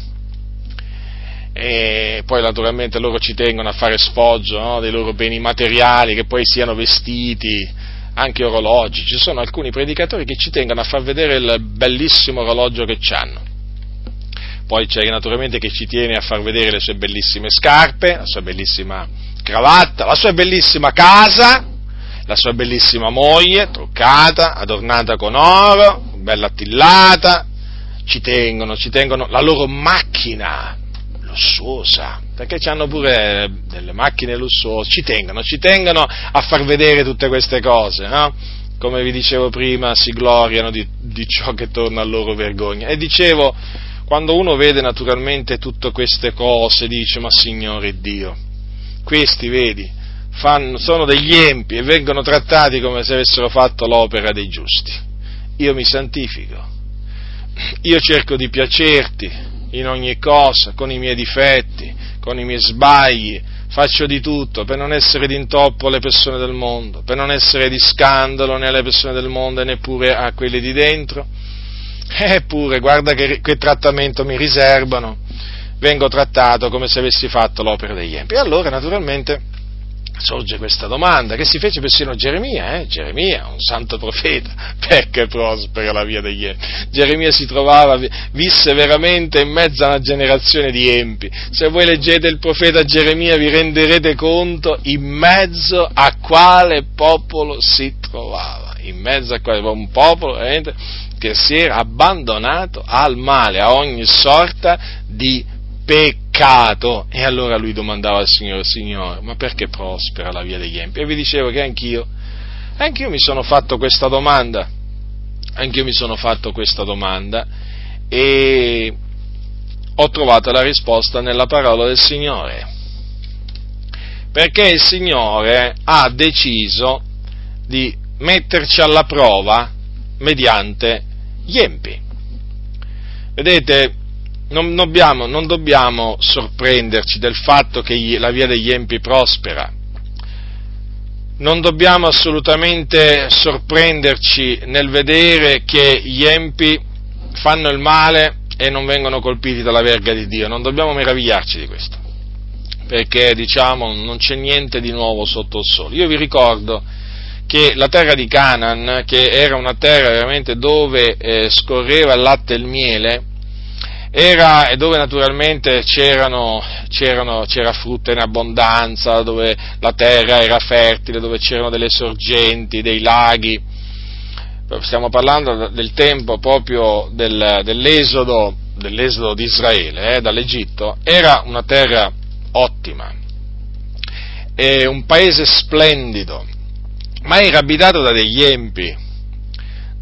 e poi naturalmente loro ci tengono a fare sfoggio no, dei loro beni materiali, che poi siano vestiti, anche orologi. Ci sono alcuni predicatori che ci tengono a far vedere il bellissimo orologio che hanno. Poi c'è naturalmente che ci tiene a far vedere le sue bellissime scarpe, la sua bellissima cravatta, la sua bellissima casa, la sua bellissima moglie, truccata, adornata con oro, bella attillata, ci tengono, ci tengono la loro macchina, lussuosa, perché hanno pure delle macchine lussuose, ci tengono, ci tengono a far vedere tutte queste cose, no? Come vi dicevo prima, si gloriano di, di ciò che torna a loro vergogna. E dicevo, quando uno vede naturalmente tutte queste cose, dice, ma Signore Dio, questi, vedi, fanno, sono degli empi e vengono trattati come se avessero fatto l'opera dei giusti. Io mi santifico, io cerco di piacerti, in ogni cosa, con i miei difetti, con i miei sbagli, faccio di tutto per non essere d'intoppo alle persone del mondo, per non essere di scandalo né alle persone del mondo e neppure a quelli di dentro. Eppure, guarda che, che trattamento mi riservano, vengo trattato come se avessi fatto l'opera degli empi. E allora, naturalmente, sorge questa domanda che si fece persino Geremia, eh? Geremia, un santo profeta, perché prospera la via degli empi. Geremia si trovava, visse veramente in mezzo a una generazione di empi. Se voi leggete il profeta Geremia vi renderete conto in mezzo a quale popolo si trovava, in mezzo a quale un popolo che si era abbandonato al male, a ogni sorta di peccato. E allora lui domandava al Signore, Signore, ma perché prospera la via degli empi? E vi dicevo che anch'io, anch'io mi sono fatto questa domanda, anch'io mi sono fatto questa domanda e ho trovato la risposta nella parola del Signore. Perché il Signore ha deciso di metterci alla prova mediante gli empi. Vedete, non dobbiamo, non dobbiamo sorprenderci del fatto che la via degli empi prospera. Non dobbiamo assolutamente sorprenderci nel vedere che gli empi fanno il male e non vengono colpiti dalla verga di Dio. Non dobbiamo meravigliarci di questo, perché diciamo non c'è niente di nuovo sotto il sole. Io vi ricordo che la terra di Canaan, che era una terra veramente dove eh, scorreva il latte e il miele, era dove naturalmente c'erano, c'erano, c'era frutta in abbondanza, dove la terra era fertile, dove c'erano delle sorgenti, dei laghi. Stiamo parlando del tempo proprio del, dell'esodo, dell'esodo di Israele, eh, dall'Egitto. Era una terra ottima, un paese splendido, ma era abitato da degli empi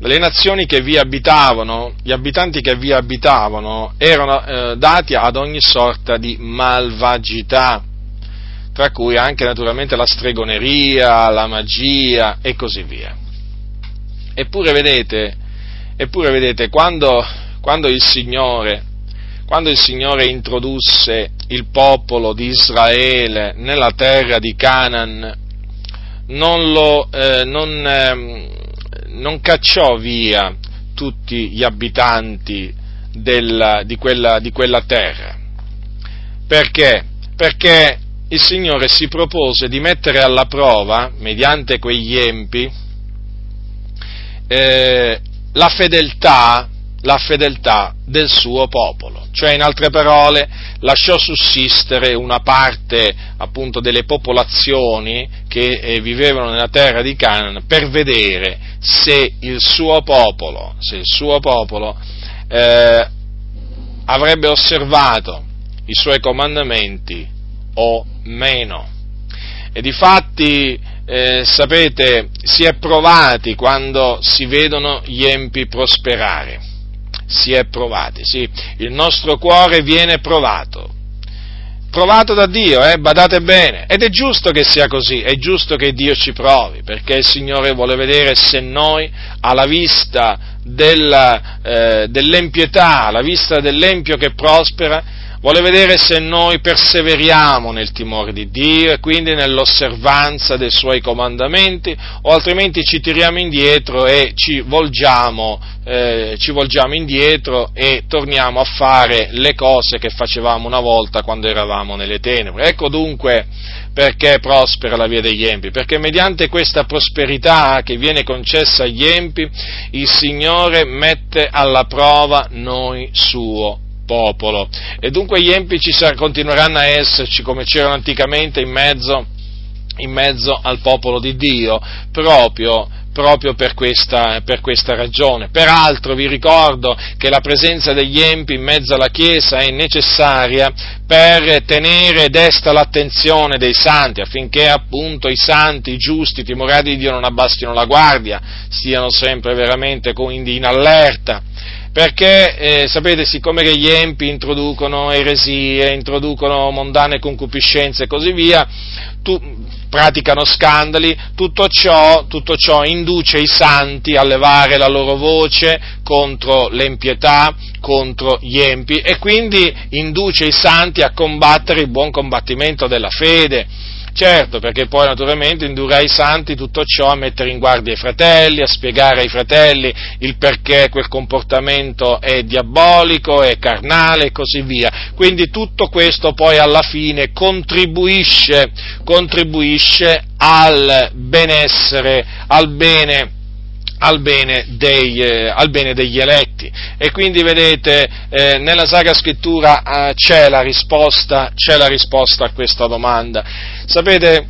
le nazioni che vi abitavano, gli abitanti che vi abitavano, erano eh, dati ad ogni sorta di malvagità, tra cui anche naturalmente la stregoneria, la magia e così via. Eppure vedete, eppure vedete quando, quando, il Signore, quando il Signore introdusse il popolo di Israele nella terra di Canaan, non lo, eh, non, eh, non cacciò via tutti gli abitanti della, di, quella, di, quella, terra. Perché? Perché il Signore si propose di mettere alla prova, mediante quegli empi, eh, la fedeltà la fedeltà del suo popolo. Cioè, in altre parole, lasciò sussistere una parte appunto delle popolazioni che eh, vivevano nella terra di Canaan per vedere se il suo popolo, se il suo popolo eh, avrebbe osservato i suoi comandamenti o meno. E difatti, eh, sapete, si è provati quando si vedono gli empi prosperare si è provati, sì, il nostro cuore viene provato, provato da Dio, eh, badate bene, ed è giusto che sia così, è giusto che Dio ci provi, perché il Signore vuole vedere se noi, alla vista della, eh, dell'empietà, alla vista dell'empio che prospera, vuole vedere se noi perseveriamo nel timore di Dio e quindi nell'osservanza dei Suoi comandamenti o altrimenti ci tiriamo indietro e ci volgiamo, eh, ci volgiamo indietro e torniamo a fare le cose che facevamo una volta quando eravamo nelle tenebre. Ecco dunque perché prospera la via degli empi, perché mediante questa prosperità che viene concessa agli empi, il Signore mette alla prova noi suo popolo. E dunque gli empi ci continueranno a esserci come c'erano anticamente in mezzo, in mezzo al popolo di Dio, proprio proprio per questa, per questa, ragione. Peraltro vi ricordo che la presenza degli empi in mezzo alla Chiesa è necessaria per tenere desta l'attenzione dei santi, affinché appunto i santi, i giusti, i timorati di Dio non abbassino la guardia, stiano sempre veramente in allerta perché eh, sapete, siccome che gli empi introducono eresie, introducono mondane concupiscenze e così via, tu, praticano scandali, tutto ciò, tutto ciò induce i santi a levare la loro voce contro l'empietà, contro gli empi e quindi induce i santi a combattere il buon combattimento della fede Certo, perché poi naturalmente indurrà i santi tutto ciò a mettere in guardia i fratelli, a spiegare ai fratelli il perché quel comportamento è diabolico, è carnale e così via. Quindi tutto questo poi alla fine contribuisce, contribuisce al benessere, al bene al bene, dei, eh, al bene, degli eletti. E quindi vedete, eh, nella Sacra Scrittura eh, c'è, la risposta, c'è la risposta a questa domanda. Sapete,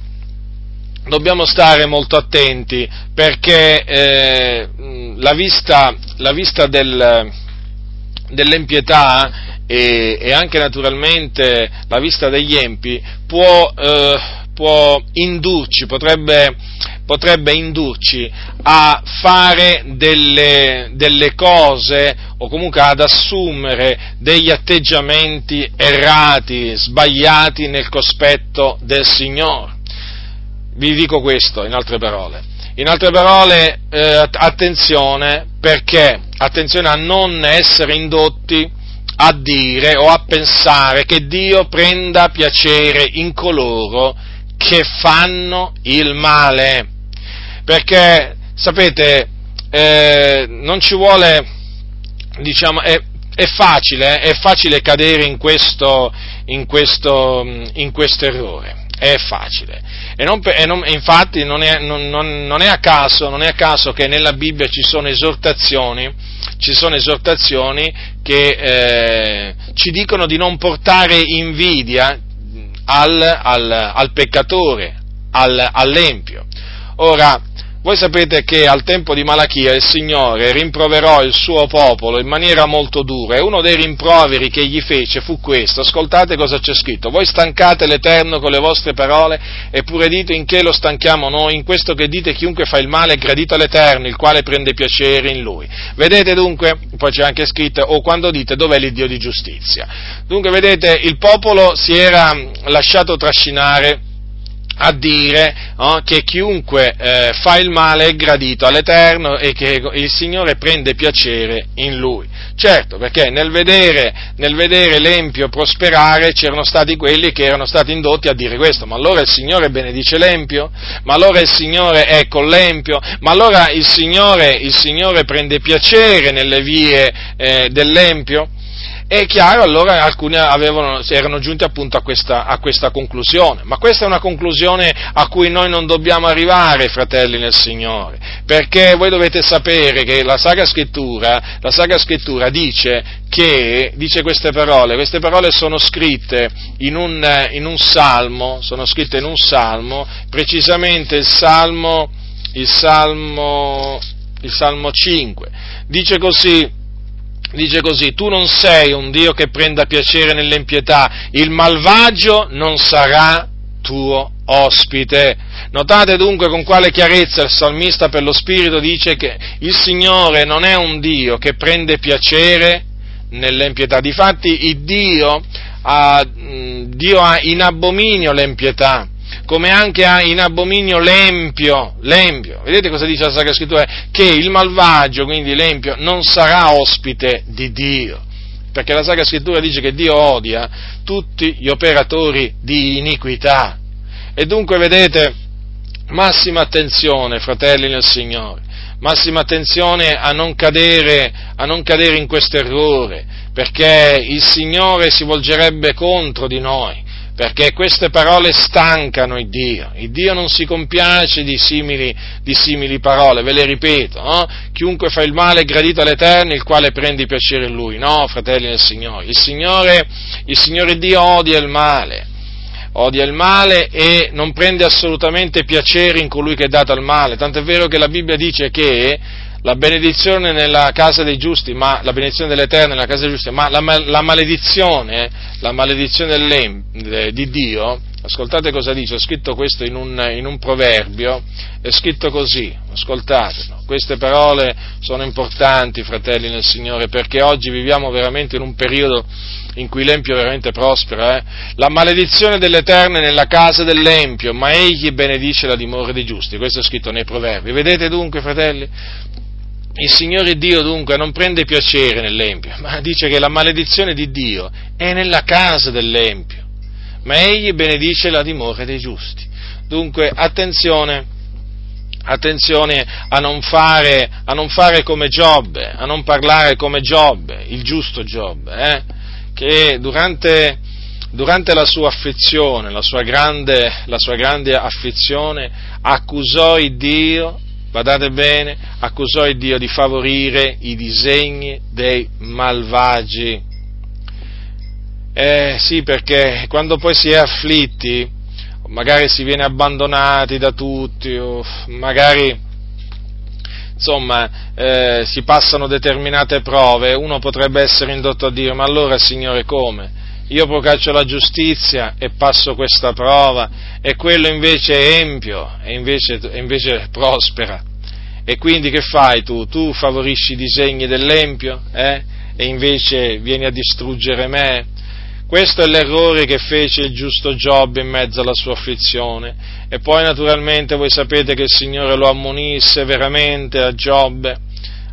dobbiamo stare molto attenti perché eh, la vista, la vista del, dell'empietà e, e, anche naturalmente la vista degli empi può, eh, può indurci, potrebbe potrebbe indurci a fare delle, delle cose o comunque ad assumere degli atteggiamenti errati, sbagliati nel cospetto del Signore. Vi dico questo in altre parole. In altre parole, eh, attenzione perché, attenzione a non essere indotti a dire o a pensare che Dio prenda piacere in coloro che fanno il male perché sapete, eh, non ci vuole, diciamo, è, è facile, eh, è facile cadere in questo, in questo, in questo errore è facile. E, non, e non, infatti non è, non è, a caso, che nella Bibbia ci sono esortazioni, ci sono esortazioni che eh, ci dicono di non portare invidia al, al, al peccatore, al, all'empio. Ora, voi sapete che al tempo di Malachia il Signore rimproverò il suo popolo in maniera molto dura e uno dei rimproveri che gli fece fu questo, ascoltate cosa c'è scritto, voi stancate l'Eterno con le vostre parole eppure dite in che lo stanchiamo noi, in questo che dite chiunque fa il male è gradito all'Eterno, il quale prende piacere in lui. Vedete dunque, poi c'è anche scritto, o quando dite dov'è l'Iddio di giustizia. Dunque vedete, il popolo si era lasciato trascinare a dire oh, che chiunque eh, fa il male è gradito all'Eterno e che il Signore prende piacere in lui. Certo, perché nel vedere, nel vedere l'Empio prosperare c'erano stati quelli che erano stati indotti a dire questo, ma allora il Signore benedice l'Empio? Ma allora il Signore è con l'Empio? Ma allora il Signore, il Signore prende piacere nelle vie eh, dell'Empio? È chiaro, allora alcuni avevano, erano giunti appunto a questa, a questa, conclusione, ma questa è una conclusione a cui noi non dobbiamo arrivare, fratelli nel Signore, perché voi dovete sapere che la Sacra Scrittura, la Sacra Scrittura dice che, dice queste parole, queste parole sono scritte in un, in un salmo, sono scritte in un salmo, precisamente il salmo, il salmo, il salmo 5, dice così, dice così, tu non sei un Dio che prenda piacere nell'empietà, il malvagio non sarà tuo ospite. Notate dunque con quale chiarezza il salmista per lo Spirito dice che il Signore non è un Dio che prende piacere nell'empietà. Difatti il Dio ha, Dio ha in abominio l'empietà come anche ha in abominio l'empio, l'empio. Vedete cosa dice la Sacra Scrittura? Che il malvagio, quindi l'empio, non sarà ospite di Dio. perché la Sacra Scrittura dice che Dio odia tutti gli operatori di iniquità. E dunque vedete, massima attenzione, fratelli nel Signore, massima attenzione a non cadere, a non cadere in questo errore, perché il Signore si volgerebbe contro di noi perché queste parole stancano il Dio, il Dio non si compiace di simili, di simili parole, ve le ripeto, no? chiunque fa il male è gradito all'Eterno, il quale prende piacere in Lui, no fratelli del Signore, il Signore, il Signore Dio odia il male, odia il male e non prende assolutamente piacere in colui che è dato al male, tant'è vero che la Bibbia dice che la benedizione nella casa dei giusti, ma la benedizione dell'Eterno nella casa dei giusti, ma la, la maledizione, la maledizione di Dio, ascoltate cosa dice, ho scritto questo in un, in un proverbio, è scritto così, ascoltate, queste parole sono importanti, fratelli nel Signore, perché oggi viviamo veramente in un periodo in cui l'Empio veramente prospera, eh? la maledizione dell'Eterno è nella casa dell'Empio, ma egli benedice la dimora dei giusti, questo è scritto nei proverbi, vedete dunque, fratelli, il Signore Dio dunque non prende piacere nell'Empio, ma dice che la maledizione di Dio è nella casa dell'Empio, ma egli benedice la dimora dei giusti. Dunque attenzione, attenzione a non fare, a non fare come Giobbe, a non parlare come Giobbe, il giusto Giobbe, eh? che durante, durante la sua affezione, la sua, grande, la sua grande affezione, accusò il Dio badate bene, accusò il Dio di favorire i disegni dei malvagi. Eh sì, perché quando poi si è afflitti, magari si viene abbandonati da tutti, o magari insomma eh, si passano determinate prove, uno potrebbe essere indotto a dire ma allora Signore come? Io procaccio la giustizia e passo questa prova e quello invece empio e invece, e invece prospera. E quindi che fai tu? Tu favorisci i disegni dell'empio eh? e invece vieni a distruggere me? Questo è l'errore che fece il giusto Giobbe in mezzo alla sua afflizione. E poi naturalmente voi sapete che il Signore lo ammonì severamente a Giobbe,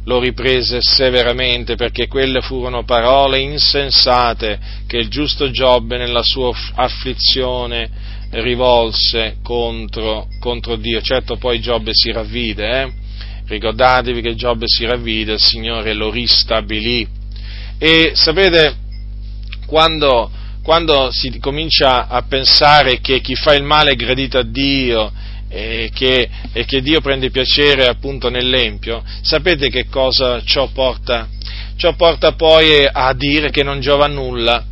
lo riprese severamente perché quelle furono parole insensate che il giusto Giobbe nella sua afflizione rivolse contro, contro Dio. Certo poi Giobbe si ravvide, eh? ricordatevi che Giobbe si ravvide, il Signore lo ristabilì. E sapete, quando, quando si comincia a pensare che chi fa il male è gradito a Dio e che, e che Dio prende piacere appunto nell'empio, sapete che cosa ciò porta? Ciò porta poi a dire che non giova a nulla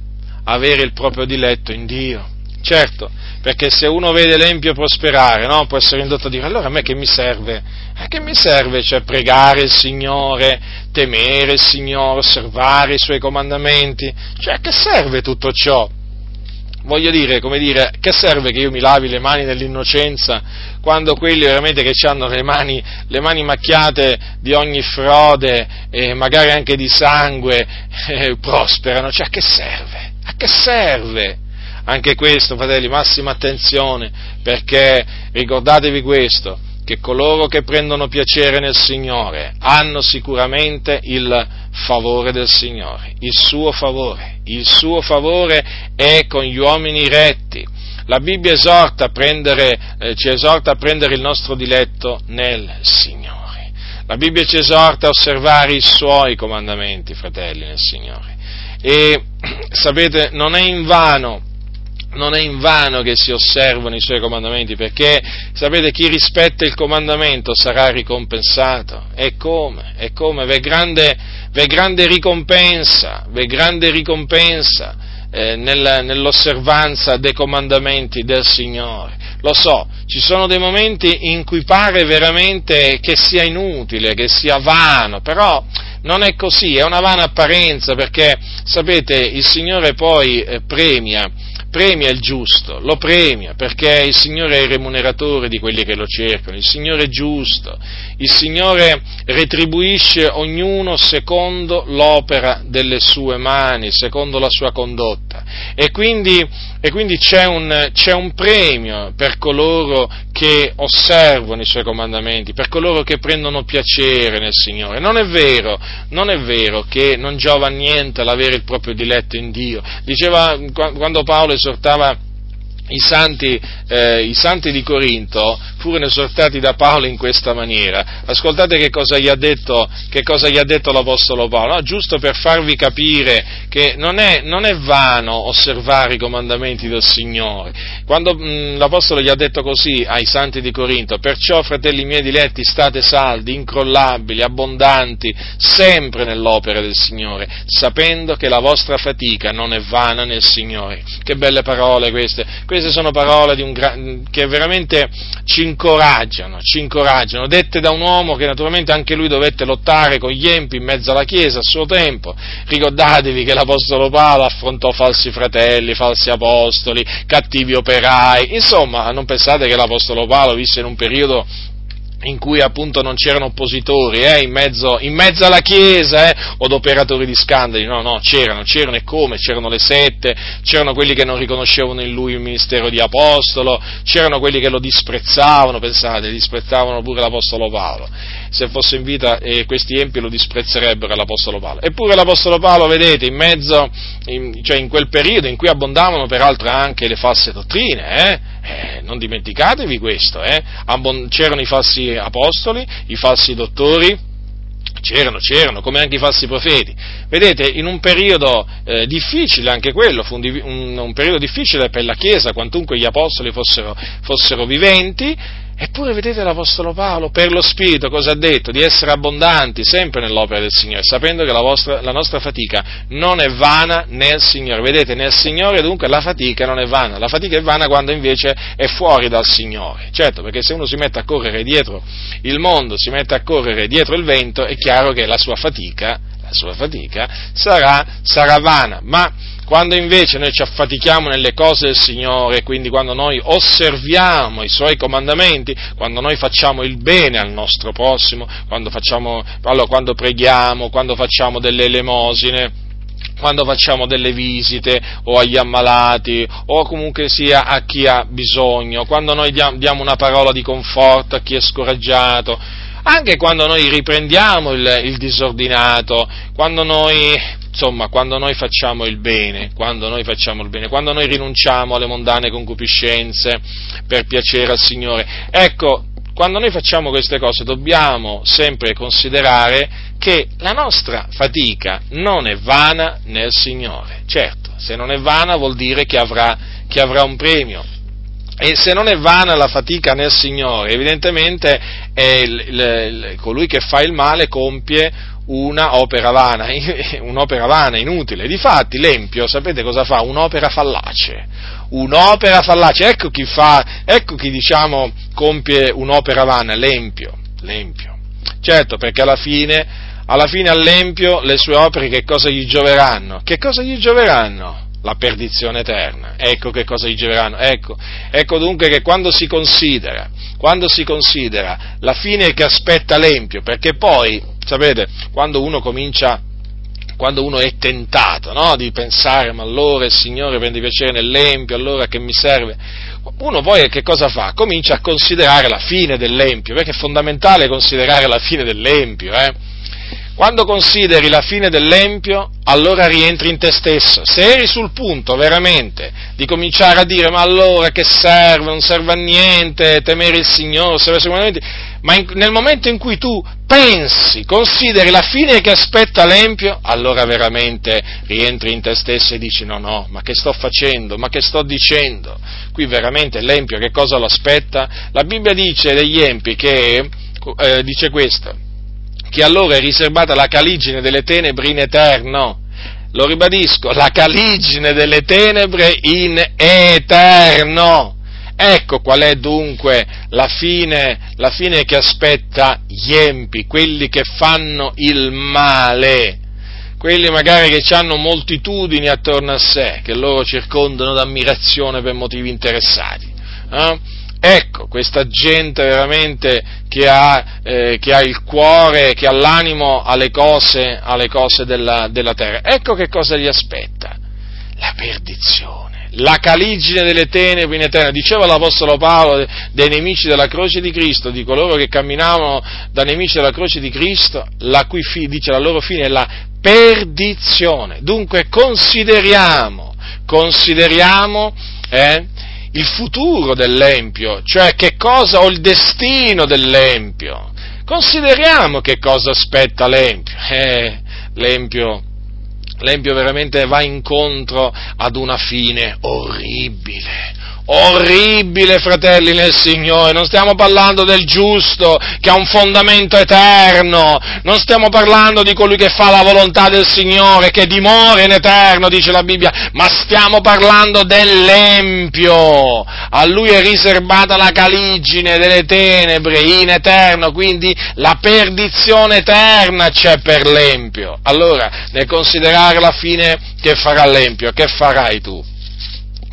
avere il proprio diletto in Dio. Certo, perché se uno vede l'empio prosperare, no, può essere indotto a dire allora a me che mi serve? A che mi serve cioè pregare il Signore, temere il Signore, osservare i Suoi comandamenti? Cioè a che serve tutto ciò? Voglio dire, come dire, che serve che io mi lavi le mani nell'innocenza quando quelli veramente che hanno le mani, le mani macchiate di ogni frode e magari anche di sangue eh, prosperano? Cioè a che serve? A che serve? Anche questo, fratelli, massima attenzione, perché ricordatevi questo, che coloro che prendono piacere nel Signore hanno sicuramente il favore del Signore, il suo favore. Il suo favore è con gli uomini retti. La Bibbia esorta prendere, eh, ci esorta a prendere il nostro diletto nel Signore. La Bibbia ci esorta a osservare i suoi comandamenti, fratelli, nel Signore. E sapete, non è in vano non è in vano che si osservano i suoi comandamenti, perché sapete chi rispetta il comandamento sarà ricompensato. E come? E come? V'è grande, v'è grande ricompensa, v'è grande ricompensa eh, nel, nell'osservanza dei comandamenti del Signore. Lo so, ci sono dei momenti in cui pare veramente che sia inutile, che sia vano, però non è così, è una vana apparenza perché, sapete, il Signore poi eh, premia premia il giusto, lo premia perché il Signore è il remuneratore di quelli che lo cercano, il Signore è giusto, il Signore retribuisce ognuno secondo l'opera delle sue mani, secondo la sua condotta. E quindi, e quindi c'è, un, c'è, un, premio per coloro che osservano i suoi comandamenti, per coloro che prendono piacere nel Signore. Non è vero, non è vero che non giova niente l'avere il proprio diletto in Dio. Diceva quando Paolo esortava i santi, eh, i santi, di Corinto furono esortati da Paolo in questa maniera. Ascoltate che cosa gli ha detto, gli ha detto l'Apostolo Paolo, no? giusto per farvi capire che non è, non è, vano osservare i comandamenti del Signore. Quando mh, mm, l'Apostolo gli ha detto così ai santi di Corinto, perciò fratelli miei diletti state saldi, incrollabili, abbondanti, sempre nell'opera del Signore, sapendo che la vostra fatica non è vana nel Signore. Che belle parole queste queste sono parole gra- che veramente ci incoraggiano, ci incoraggiano, dette da un uomo che naturalmente anche lui dovette lottare con gli empi in mezzo alla Chiesa a suo tempo. Ricordatevi che l'Apostolo Paolo affrontò falsi fratelli, falsi apostoli, cattivi operai, insomma non pensate che l'Apostolo Paolo visse in un periodo in cui appunto non c'erano oppositori eh, in, mezzo, in, mezzo, alla Chiesa eh, o operatori di scandali, no, no, c'erano, c'erano e come, c'erano le sette, c'erano quelli che non riconoscevano in lui il ministero di apostolo, c'erano quelli che lo disprezzavano, pensate, disprezzavano pure l'apostolo Paolo, se fosse in vita eh, questi empi lo disprezzerebbero l'apostolo Paolo, eppure l'apostolo Paolo, vedete, in mezzo, in, cioè in quel periodo in cui abbondavano peraltro anche le false dottrine, eh, eh, non dimenticatevi questo, eh? c'erano i falsi apostoli, i falsi dottori, c'erano, c'erano, come anche i falsi profeti. Vedete, in un periodo eh, difficile, anche quello, fu un, un, un, periodo difficile per la Chiesa, quantunque gli apostoli fossero, fossero viventi, Eppure vedete l'Apostolo Paolo, per lo Spirito, cosa ha detto? Di essere abbondanti sempre nell'opera del Signore, sapendo che la, vostra, la, nostra fatica non è vana nel Signore. Vedete, nel Signore dunque la fatica non è vana, la fatica è vana quando invece è fuori dal Signore. Certo, perché se uno si mette a correre dietro il mondo, si mette a correre dietro il vento, è chiaro che la sua fatica, la sua fatica sarà, sarà vana. Ma quando invece noi ci affatichiamo nelle cose del Signore, quindi quando noi osserviamo i Suoi comandamenti, quando noi facciamo il bene al nostro prossimo, quando, facciamo, allora, quando preghiamo, quando facciamo delle elemosine, quando facciamo delle visite o agli ammalati o comunque sia a chi ha bisogno, quando noi diamo una parola di conforto a chi è scoraggiato, anche quando noi riprendiamo il, il disordinato, quando noi insomma, quando noi facciamo il bene, quando noi facciamo il bene, quando noi rinunciamo alle mondane concupiscenze per piacere al Signore, ecco, quando noi facciamo queste cose dobbiamo sempre considerare che la nostra fatica non è vana nel Signore. Certo, se non è vana vuol dire che avrà, che avrà un premio. E se non è vana la fatica nel Signore, evidentemente il, il, il, colui che fa il male compie una opera vana, un'opera vana, inutile. Difatti l'Empio, sapete cosa fa? Un'opera fallace. Un'opera fallace. Ecco chi fa, ecco chi diciamo compie un'opera vana, l'Empio. l'empio. Certo, perché alla fine, alla fine all'Empio le sue opere che cosa gli gioveranno? Che cosa gli gioveranno? la perdizione eterna. Ecco che cosa gli gioveranno. Ecco, ecco dunque che quando si considera, quando si considera la fine che aspetta l'empio, perché poi sapete, quando uno comincia quando uno è tentato no? di pensare, ma allora il Signore prende piacere nell'empio, allora che mi serve? Uno poi che cosa fa? Comincia a considerare la fine dell'empio, perché è fondamentale considerare la fine dell'empio, eh? Quando consideri la fine dell'empio, allora rientri in te stesso. Se eri sul punto veramente di cominciare a dire ma allora che serve, non serve a niente, temere il Signore, serve sicuramente, ma in, nel momento in cui tu pensi, consideri la fine che aspetta l'empio, allora veramente rientri in te stesso e dici no, no, ma che sto facendo, ma che sto dicendo? Qui veramente l'empio che cosa lo aspetta? La Bibbia dice degli empi che, eh, dice questo, che allora è riservata la caligine delle tenebre in eterno. Lo ribadisco, la caligine delle tenebre in eterno. Ecco qual è dunque la fine, la fine che aspetta gli empi, quelli che fanno il male, quelli magari che hanno moltitudini attorno a sé, che loro circondano d'ammirazione per motivi interessati. Eh? Ecco, questa gente veramente che ha, eh, che ha, il cuore, che ha l'animo alle cose, alle cose della, della, terra. Ecco che cosa gli aspetta. la perdizione, la caligine delle tenebre in eterno. Diceva l'Apostolo Paolo dei nemici della croce di Cristo, di coloro che camminavano da nemici della croce di Cristo, la cui fine, dice la loro fine è la perdizione. Dunque consideriamo, consideriamo eh, il futuro dell'Empio, cioè che cosa o il destino dell'Empio. Consideriamo che cosa aspetta l'Empio. Eh, l'Empio l'Empio veramente va incontro ad una fine orribile, orribile, fratelli nel Signore. Non stiamo parlando del giusto che ha un fondamento eterno, non stiamo parlando di colui che fa la volontà del Signore, che dimora in eterno, dice la Bibbia, ma stiamo parlando dell'empio. A lui è riservata la caligine delle tenebre in eterno, quindi la perdizione eterna c'è per l'empio. Allora, nel considerare la fine che farà l'empio, che farai tu?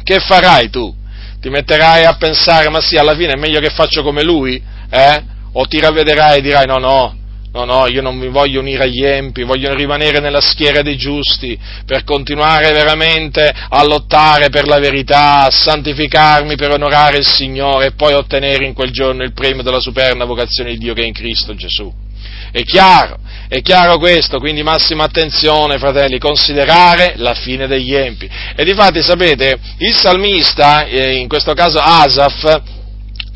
Che farai tu? Ti metterai a pensare, ma sì, alla fine è meglio che faccio come lui, eh? O ti ravvederai e dirai, no, no, no, no, io non mi voglio unire agli empi, voglio rimanere nella schiera dei giusti, per continuare veramente a lottare per la verità, a santificarmi per onorare il Signore e poi ottenere in quel giorno il premio della superna vocazione di Dio che è in Cristo Gesù. È chiaro, è chiaro questo, quindi massima attenzione, fratelli, considerare la fine degli empi. E difatti, sapete, il salmista, eh, in questo caso Asaf,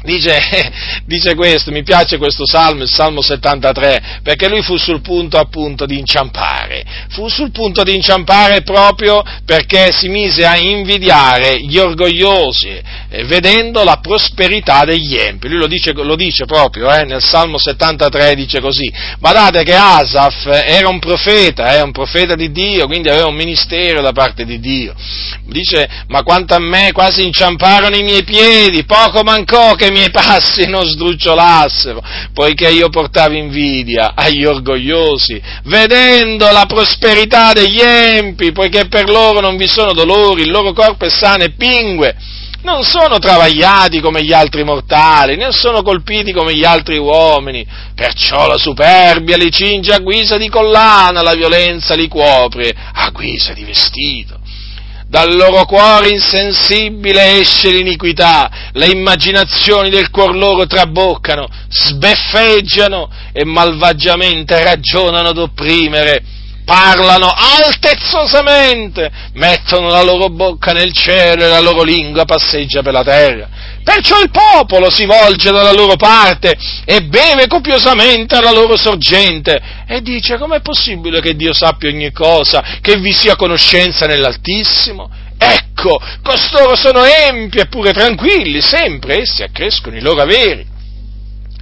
Dice, dice, questo, mi piace questo salmo, il salmo 73, perché lui fu sul punto appunto di inciampare, fu sul punto di inciampare proprio perché si mise a invidiare gli orgogliosi, eh, vedendo la prosperità degli empi. Lui lo dice, lo dice proprio, eh, nel salmo 73 dice così, badate che Asaf era un profeta, era un profeta di Dio, quindi aveva un ministero da parte di Dio. Dice, ma quanto a me quasi inciamparono i miei piedi, poco mancò che i miei passi non sdrucciolassero, poiché io portavo invidia agli orgogliosi, vedendo la prosperità degli empi, poiché per loro non vi sono dolori, il loro corpo è sano e pingue, non sono travagliati come gli altri mortali, né sono colpiti come gli altri uomini, perciò la superbia li cinge a guisa di collana, la violenza li copre a guisa di vestito dal loro cuore insensibile esce l'iniquità, le immaginazioni del cuor loro traboccano, sbeffeggiano e malvagiamente ragionano d'opprimere, parlano altezzosamente, mettono la loro bocca nel cielo e la loro lingua passeggia per la terra. Perciò il popolo si volge dalla loro parte e beve copiosamente alla loro sorgente e dice com'è possibile che Dio sappia ogni cosa, che vi sia conoscenza nell'Altissimo? Ecco, costoro sono empi e pure tranquilli, sempre essi accrescono i loro averi.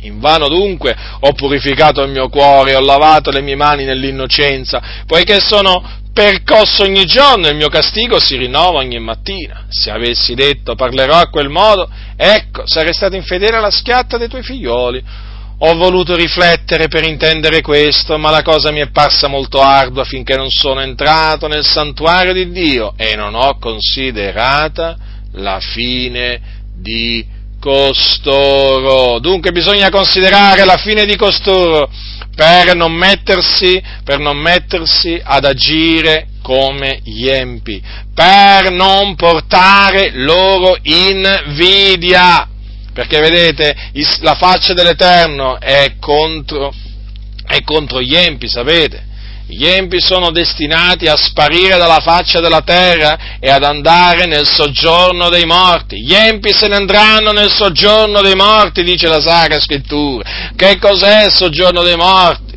Invano dunque ho purificato il mio cuore, ho lavato le mie mani nell'innocenza, poiché sono percosso ogni giorno il mio castigo si rinnova ogni mattina. Se avessi detto parlerò a quel modo, ecco, sarei stato infedele alla schiatta dei tuoi figlioli. Ho voluto riflettere per intendere questo, ma la cosa mi è parsa molto ardua finché non sono entrato nel santuario di Dio e non ho considerata la fine di costoro. Dunque bisogna considerare la fine di costoro per non mettersi, per non mettersi ad agire come gli empi, per non portare loro invidia. Perché vedete, la faccia dell'Eterno è contro, è contro gli empi, sapete? Gli empi sono destinati a sparire dalla faccia della terra e ad andare nel soggiorno dei morti. Gli empi se ne andranno nel soggiorno dei morti, dice la Sacra Scrittura. Che cos'è il soggiorno dei morti?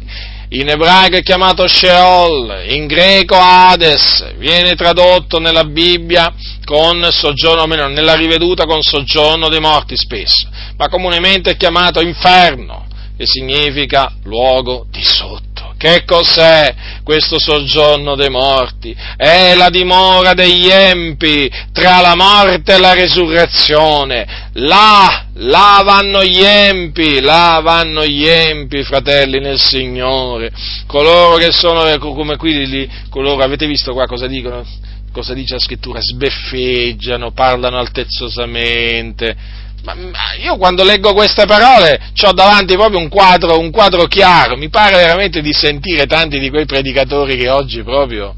In ebraico è chiamato Sheol, in greco Hades, viene tradotto nella Bibbia con soggiorno, meno, nella riveduta con soggiorno dei morti spesso, ma comunemente è chiamato inferno, che significa luogo di sotto. Che cos'è questo soggiorno dei morti? È la dimora degli empi tra la morte e la resurrezione. Là, là vanno gli empi, là vanno gli empi, fratelli nel Signore. Coloro che sono ecco, come qui, lì, coloro, avete visto qua cosa dicono? Cosa dice la scrittura? Sbeffeggiano, parlano altezzosamente ma, io quando leggo queste parole ho davanti proprio un quadro, un quadro chiaro, mi pare veramente di sentire tanti di quei predicatori che oggi proprio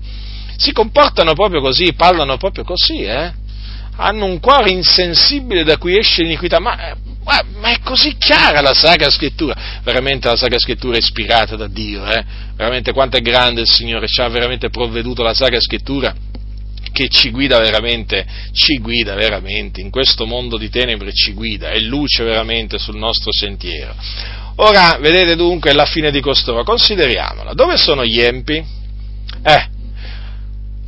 si comportano proprio così, parlano proprio così, eh? hanno un cuore insensibile da cui esce l'iniquità, ma, ma, ma, è così chiara la Sacra Scrittura, veramente la Sacra Scrittura è ispirata da Dio, eh? veramente quanto è grande il Signore, ci ha veramente provveduto la Sacra Scrittura che ci guida veramente, ci guida veramente, in questo mondo di tenebre ci guida, è luce veramente sul nostro sentiero. Ora, vedete dunque la fine di costoro, consideriamola, dove sono gli empi? Eh,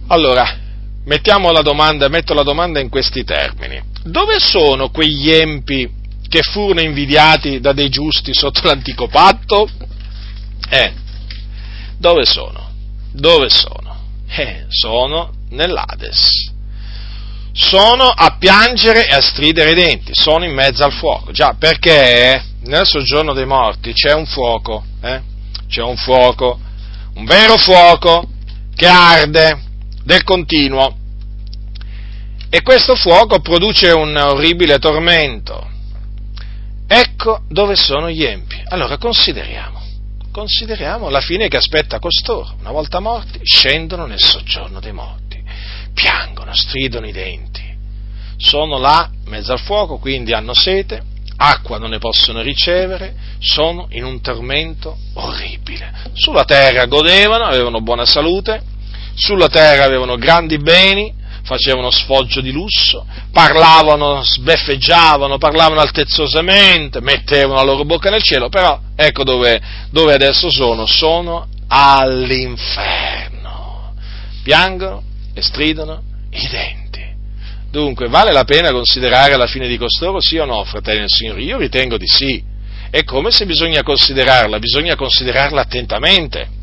allora, mettiamo la domanda, metto la domanda in questi termini. Dove sono quegli empi che furono invidiati da dei giusti sotto l'antico patto? Eh, dove sono? Dove sono? Eh, sono nell'Ades. Sono a piangere e a stridere i denti, sono in mezzo al fuoco. Già, perché nel soggiorno dei morti c'è un fuoco, eh? c'è un fuoco, un vero fuoco che arde del continuo. E questo fuoco produce un orribile tormento. Ecco dove sono gli empi. Allora consideriamo, consideriamo la fine che aspetta costoro. Una volta morti, scendono nel soggiorno dei morti, piangono, stridono i denti. Sono là, mezzo al fuoco, quindi hanno sete, acqua non ne possono ricevere, sono in un tormento orribile. Sulla terra godevano, avevano buona salute, sulla terra avevano grandi beni, facevano sfoggio di lusso, parlavano, sbeffeggiavano, parlavano altezzosamente, mettevano la loro bocca nel cielo, però ecco dove, dove adesso sono, sono all'inferno. Piangono e stridono i denti. Dunque, vale la pena considerare la fine di costoro, sì o no, fratelli del Signore? Io ritengo di sì. E come se bisogna considerarla? Bisogna considerarla attentamente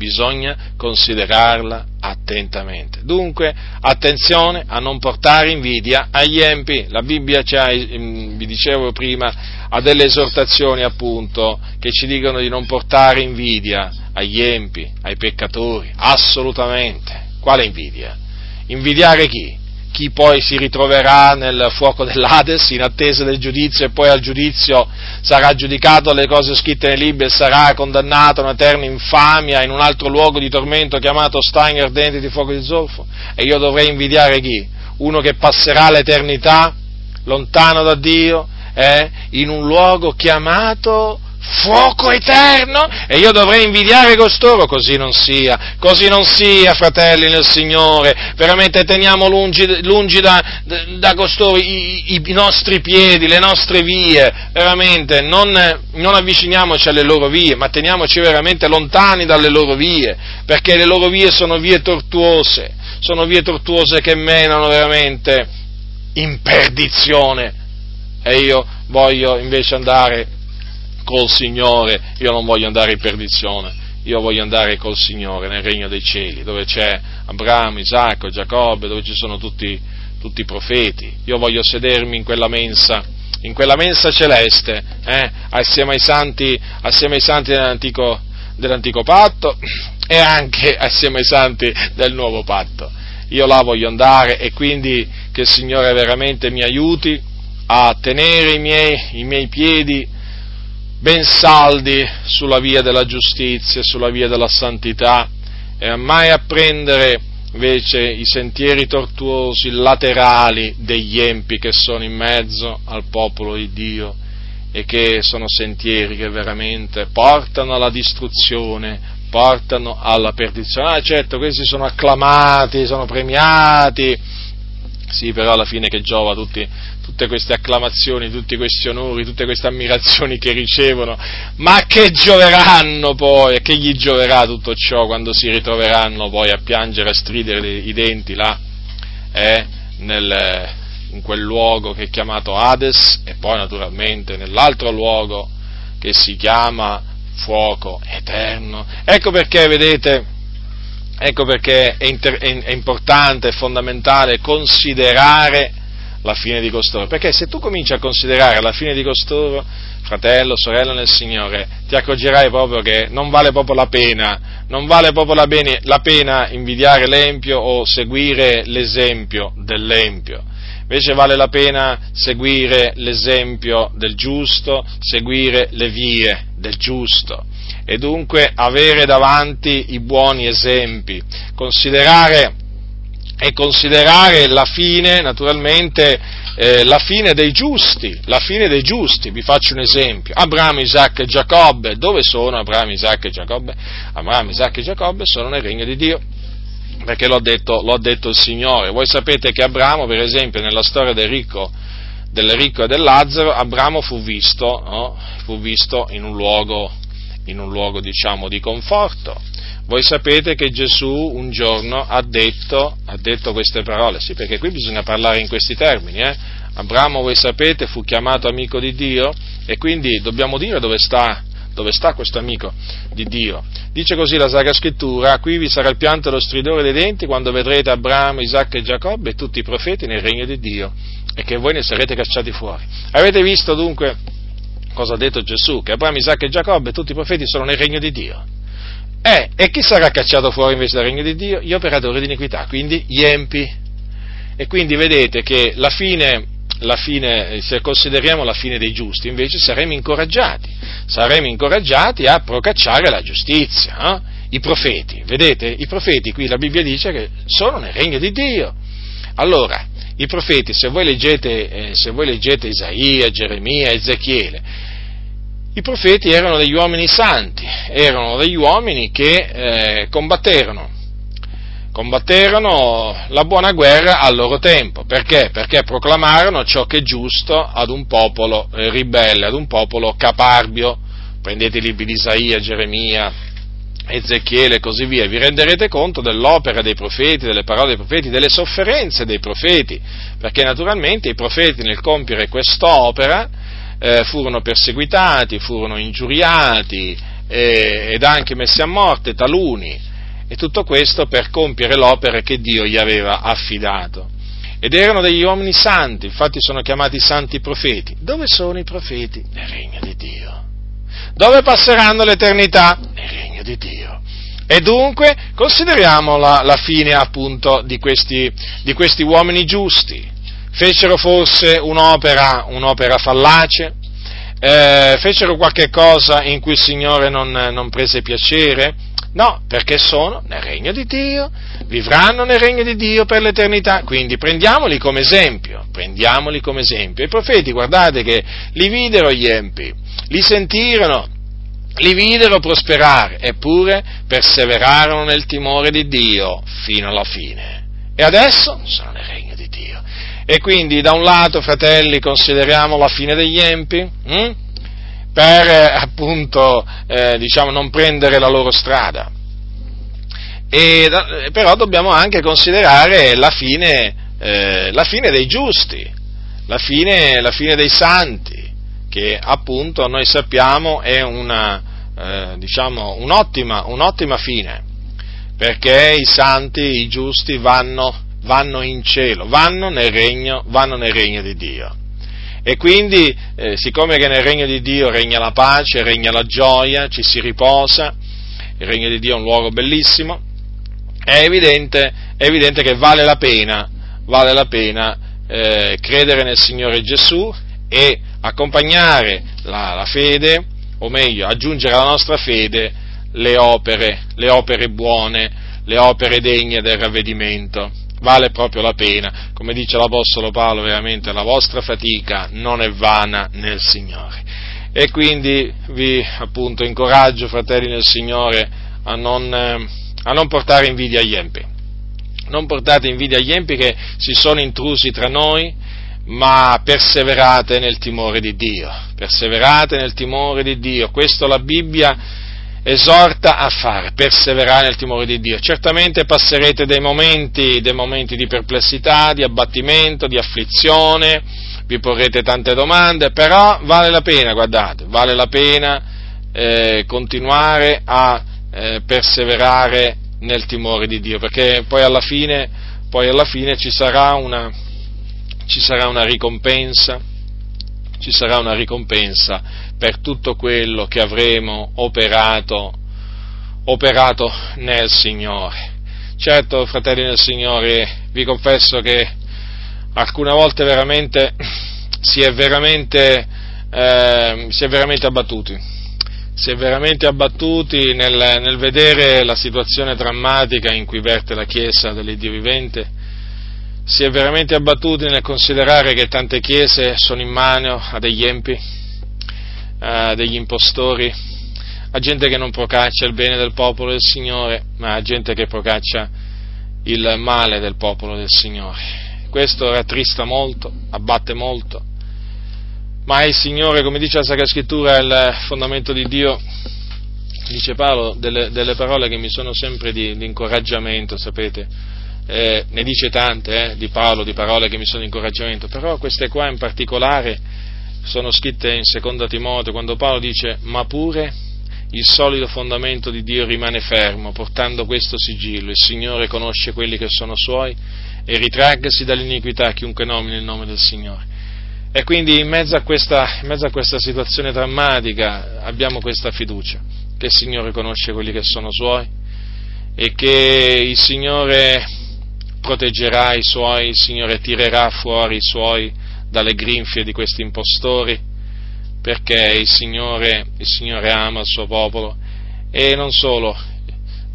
bisogna considerarla attentamente. Dunque, attenzione a non portare invidia agli empi. La Bibbia mm, vi dicevo prima, ha delle esortazioni appunto che ci dicono di non portare invidia agli empi, ai peccatori, assolutamente. Quale invidia? Invidiare chi? chi poi si ritroverà nel fuoco dell'Ades in attesa del giudizio e poi al giudizio sarà giudicato alle cose scritte nei libri e sarà condannato a un'eterna infamia in un altro luogo di tormento chiamato stagno ardente di fuoco di zolfo. E io dovrei invidiare chi? Uno che passerà l'eternità lontano da Dio, eh, in un luogo chiamato fuoco eterno? E io dovrei invidiare costoro, così non sia, così non sia, fratelli nel Signore, veramente teniamo lungi, lungi da, da, costoro i, i, nostri piedi, le nostre vie, veramente non, non avviciniamoci alle loro vie, ma teniamoci veramente lontani dalle loro vie, perché le loro vie sono vie tortuose, sono vie tortuose che menano veramente in perdizione. E io voglio invece andare col Signore, io non voglio andare in perdizione, io voglio andare col Signore nel regno dei cieli, dove c'è Abramo, Isacco, Giacobbe, dove ci sono tutti, tutti i profeti. Io voglio sedermi in quella mensa, in quella mensa celeste, eh, assieme, ai santi, assieme ai santi dell'antico, dell'antico patto e anche assieme ai santi del nuovo patto. Io là voglio andare e quindi che il Signore veramente mi aiuti a tenere i miei, i miei piedi ben saldi sulla via della giustizia, sulla via della santità e mai a prendere invece i sentieri tortuosi laterali degli empi che sono in mezzo al popolo di Dio e che sono sentieri che veramente portano alla distruzione, portano alla perdizione. Ah certo, questi sono acclamati, sono premiati, sì, però alla fine che giova tutti, tutte queste acclamazioni, tutti questi onori, tutte queste ammirazioni che ricevono, ma che gioveranno poi, che gli gioverà tutto ciò quando si ritroveranno poi a piangere, a stridere i denti là, eh, nel, in quel luogo che è chiamato Hades e poi naturalmente nell'altro luogo che si chiama fuoco eterno. Ecco perché, vedete, Ecco perché è, inter- è, importante, è fondamentale considerare la fine di costoro, perché se tu cominci a considerare la fine di costoro, fratello, sorella nel Signore, ti accorgerai proprio che non vale proprio la pena, non vale proprio la, bene, la pena invidiare l'empio o seguire l'esempio dell'empio. Invece vale la pena seguire l'esempio del giusto, seguire le vie del giusto e dunque avere davanti i buoni esempi, considerare e considerare la fine, naturalmente, eh, la fine dei giusti, la fine dei giusti, vi faccio un esempio, Abramo, Isacco e Giacobbe, dove sono Abramo, Isacco e Giacobbe? Abramo, Isacco e Giacobbe sono nel regno di Dio, perché l'ho detto, l'ho detto il Signore. Voi sapete che Abramo, per esempio, nella storia del ricco, del ricco e del Lazzaro, Abramo fu visto, no? fu visto in un luogo, in un luogo diciamo, di conforto. Voi sapete che Gesù un giorno ha detto, ha detto queste parole, sì, perché qui bisogna parlare in questi termini, eh? Abramo, voi sapete, fu chiamato amico di Dio e quindi dobbiamo dire dove sta, dove sta questo amico di Dio. Dice così la Sacra Scrittura, qui vi sarà il pianto e lo stridore dei denti quando vedrete Abramo, Isacco e Giacobbe e tutti i profeti nel regno di Dio e che voi ne sarete cacciati fuori. Avete visto dunque cosa ha detto Gesù? Che Abramo, Isacco e Giacobbe e tutti i profeti sono nel regno di Dio. Eh, e chi sarà cacciato fuori invece dal regno di Dio? Gli operatori di iniquità, quindi gli empi. E quindi vedete che la fine, la fine, se consideriamo la fine dei giusti, invece saremo incoraggiati, saremo incoraggiati a procacciare la giustizia. Eh? I profeti, vedete? I profeti qui la Bibbia dice che sono nel regno di Dio. Allora, i profeti, se voi leggete, eh, se voi leggete Isaia, Geremia, Ezechiele, i profeti erano degli uomini santi, erano degli uomini che eh, combatterono, combatterono la buona guerra al loro tempo. Perché? Perché proclamarono ciò che è giusto ad un popolo eh, ribelle, ad un popolo caparbio. Prendete i libri di Isaia, Geremia, Ezechiele e così via, vi renderete conto dell'opera dei profeti, delle parole dei profeti, delle sofferenze dei profeti, perché naturalmente i profeti nel compiere quest'opera eh, furono perseguitati, furono ingiuriati eh, ed anche messi a morte taluni, e tutto questo per compiere l'opera che Dio gli aveva affidato. Ed erano degli uomini santi, infatti sono chiamati santi profeti. Dove sono i profeti? Nel regno di Dio. Dove passeranno l'eternità? Nel regno di Dio. E dunque consideriamo la, la fine appunto di questi, di questi uomini giusti, fecero forse un'opera, un'opera fallace, eh, fecero qualche cosa in cui il Signore non, non prese piacere? No, perché sono nel regno di Dio, vivranno nel regno di Dio per l'eternità, quindi prendiamoli come esempio, prendiamoli come esempio. I profeti, guardate che li videro gli empi, li sentirono, li videro prosperare, eppure perseverarono nel timore di Dio fino alla fine. E adesso sono nel regno di Dio. E quindi da un lato, fratelli, consideriamo la fine degli empi, hm? per eh, appunto eh, diciamo, non prendere la loro strada. E, però dobbiamo anche considerare la fine, eh, la fine dei giusti, la fine, la fine, dei santi, che appunto noi sappiamo è una, eh, diciamo, un'ottima, un'ottima fine, perché i santi, i giusti vanno vanno in cielo, vanno nel regno, vanno nel regno di Dio. E quindi, eh, siccome che nel regno di Dio regna la pace, regna la gioia, ci si riposa, il regno di Dio è un luogo bellissimo, è evidente, è evidente che vale la pena, vale la pena eh, credere nel Signore Gesù e accompagnare la, la, fede, o meglio, aggiungere alla nostra fede le opere, le opere buone, le opere degne del ravvedimento vale proprio la pena, come dice l'Apostolo Paolo, veramente la vostra fatica non è vana nel Signore. E quindi vi appunto incoraggio, fratelli nel Signore, a non, eh, a non portare invidia agli empi. Non portate invidia agli empi che si sono intrusi tra noi, ma perseverate nel timore di Dio. Perseverate nel timore di Dio. Questo la Bibbia esorta a fare, perseverare nel timore di Dio. Certamente passerete dei momenti, dei momenti di perplessità, di abbattimento, di afflizione, vi porrete tante domande, però vale la pena, guardate, vale la pena eh, continuare a eh, perseverare nel timore di Dio, perché poi alla fine, poi alla fine ci, sarà una, ci sarà una ricompensa, ci sarà una ricompensa per tutto quello che avremo operato, operato nel Signore. Certo, fratelli del Signore, vi confesso che alcune volte veramente si è veramente, eh, si è veramente abbattuti, si è veramente abbattuti nel, nel, vedere la situazione drammatica in cui verte la Chiesa dell'Iddio vivente, si è veramente abbattuti nel considerare che tante chiese sono in mano a degli empi, a degli impostori, a gente che non procaccia il bene del popolo del Signore, ma a gente che procaccia il male del popolo del Signore. Questo rattrista molto, abbatte molto, ma il Signore, come dice la Sacra Scrittura, è il fondamento di Dio, dice Paolo, delle, delle parole che mi sono sempre di, di incoraggiamento, sapete, eh, ne dice tante eh, di Paolo, di parole che mi sono di incoraggiamento, però queste qua in particolare sono scritte in seconda Timoteo, quando Paolo dice, ma pure il solido fondamento di Dio rimane fermo, portando questo sigillo, il Signore conosce quelli che sono suoi e ritraggasi dall'iniquità chiunque nomini il nome del Signore. E quindi in mezzo, questa, in mezzo a questa, situazione drammatica abbiamo questa fiducia, che il Signore conosce quelli che sono suoi e che il Signore proteggerà i suoi, il Signore tirerà fuori i suoi dalle grinfie di questi impostori, perché il Signore, il Signore ama il suo popolo e non solo,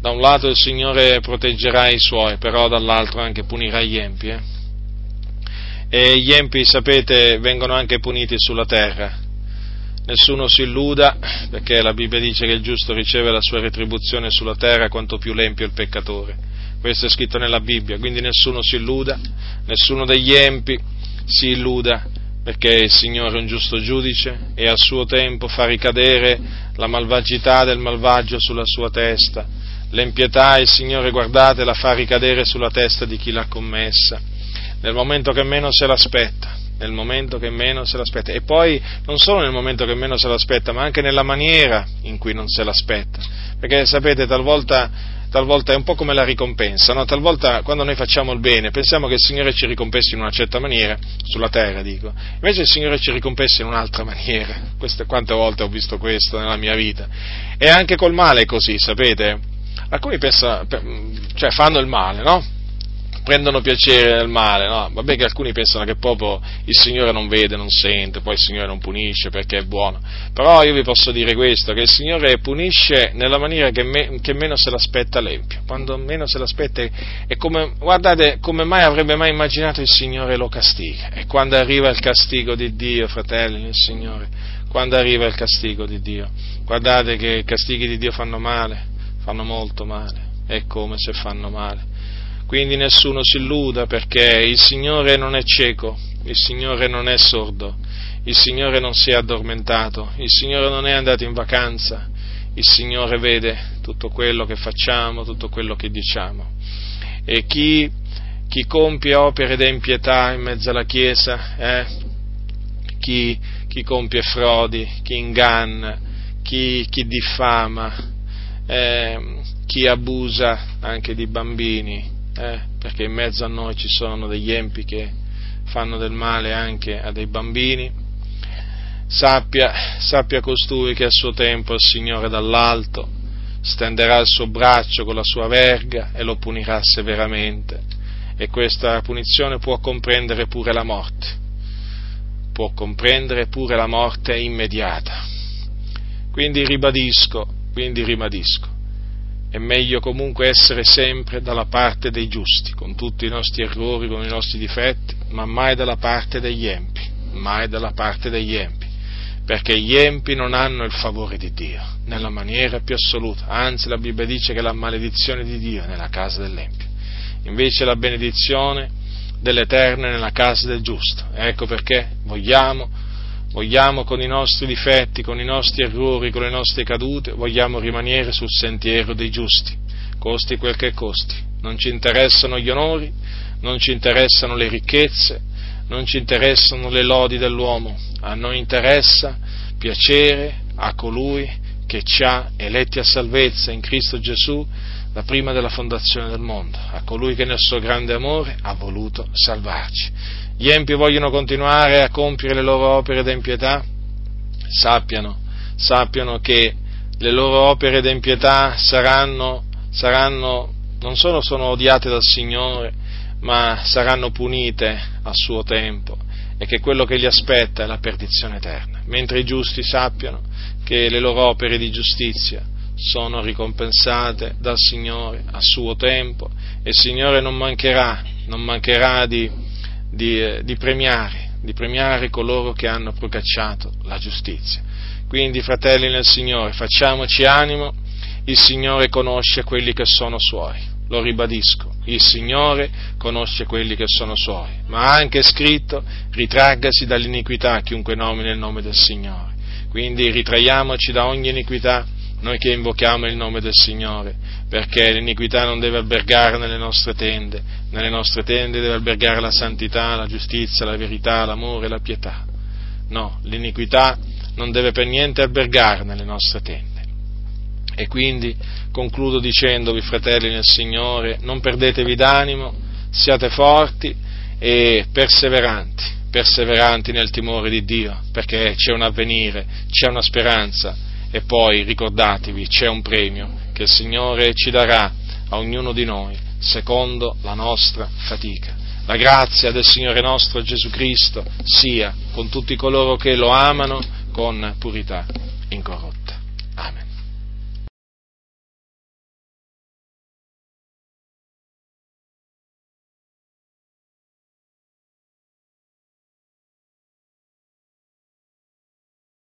da un lato il Signore proteggerà i suoi, però dall'altro anche punirà gli empi. Eh? e gli empi, sapete, vengono anche puniti sulla terra. Nessuno si illuda, perché la Bibbia dice che il giusto riceve la sua retribuzione sulla terra quanto più l'empio il peccatore. Questo è scritto nella Bibbia, quindi nessuno si illuda, nessuno degli empi si illuda, perché il Signore è un giusto giudice e al suo tempo fa ricadere la malvagità del malvagio sulla sua testa. L'empietà il Signore, guardate, la fa ricadere sulla testa di chi l'ha commessa nel momento che meno se l'aspetta, nel momento che meno se l'aspetta. E poi non solo nel momento che meno se l'aspetta, ma anche nella maniera in cui non se l'aspetta. Perché sapete, talvolta, talvolta è un po' come la ricompensa, no? talvolta quando noi facciamo il bene pensiamo che il Signore ci ricompensi in una certa maniera, sulla terra dico, invece il Signore ci ricompensa in un'altra maniera. Queste, quante volte ho visto questo nella mia vita. E anche col male è così, sapete? Alcuni pensano, cioè fanno il male, no? Prendono piacere nel male, no? Vabbè che alcuni pensano che proprio il Signore non vede, non sente, poi il Signore non punisce perché è buono. Però io vi posso dire questo, che il Signore punisce nella maniera che, me, che meno se l'aspetta l'empio. Quando meno se l'aspetta è come, guardate, come mai avrebbe mai immaginato il Signore lo castiga. E quando arriva il castigo di Dio, fratelli, nel Signore, quando arriva il castigo di Dio, guardate che i castighi di Dio fanno male, fanno molto male, è come se fanno male quindi nessuno si illuda perché il Signore non è cieco, il Signore non è sordo, il Signore non si è addormentato, il Signore non è andato in vacanza, il Signore vede tutto quello che facciamo, tutto quello che diciamo. E chi, chi compie opere d'empietà in mezzo alla Chiesa, eh, chi, chi, compie frodi, chi inganna, chi, chi diffama, eh, chi abusa anche di bambini, eh, perché in mezzo a noi ci sono degli empi che fanno del male anche a dei bambini, sappia, sappia costui che a suo tempo il Signore dall'alto stenderà il suo braccio con la sua verga e lo punirà severamente e questa punizione può comprendere pure la morte, può comprendere pure la morte immediata. Quindi ribadisco, quindi ribadisco, è meglio comunque essere sempre dalla parte dei giusti, con tutti i nostri errori, con i nostri difetti, ma mai dalla parte degli empi, mai dalla parte degli empi, perché gli empi non hanno il favore di Dio, nella maniera più assoluta, anzi la Bibbia dice che la maledizione di Dio è nella casa dell'empio, invece la benedizione dell'Eterno è nella casa del giusto, ecco perché vogliamo vogliamo con i nostri difetti, con i nostri errori, con le nostre cadute, vogliamo rimanere sul sentiero dei giusti, costi quel che costi. Non ci interessano gli onori, non ci interessano le ricchezze, non ci interessano le lodi dell'uomo, a noi interessa piacere a colui che ci ha eletti a salvezza in Cristo Gesù da prima della fondazione del mondo, a colui che nel suo grande amore ha voluto salvarci gli empi vogliono continuare a compiere le loro opere d'empietà, sappiano, sappiano che le loro opere d'empietà saranno, saranno, non solo sono odiate dal Signore, ma saranno punite a suo tempo e che quello che li aspetta è la perdizione eterna, mentre i giusti sappiano che le loro opere di giustizia sono ricompensate dal Signore a suo tempo e il Signore non mancherà, non mancherà di, di, eh, di, premiare, di premiare coloro che hanno procacciato la giustizia. Quindi, fratelli nel Signore, facciamoci animo, il Signore conosce quelli che sono suoi lo ribadisco, il Signore conosce quelli che sono suoi, ma ha anche scritto ritraggasi dall'iniquità chiunque nomina il nome del Signore. Quindi ritraiamoci da ogni iniquità noi che invochiamo il nome del Signore, perché l'iniquità non deve albergare nelle nostre tende, nelle nostre tende deve albergare la santità, la giustizia, la verità, l'amore, la pietà. No, l'iniquità non deve per niente albergare nelle nostre tende. E quindi concludo dicendovi, fratelli nel Signore, non perdetevi d'animo, siate forti e perseveranti, perseveranti nel timore di Dio, perché c'è un avvenire, c'è una speranza e poi ricordatevi, c'è un premio che il Signore ci darà a ognuno di noi secondo la nostra fatica. La grazia del Signore nostro Gesù Cristo sia con tutti coloro che lo amano con purità incorrotta.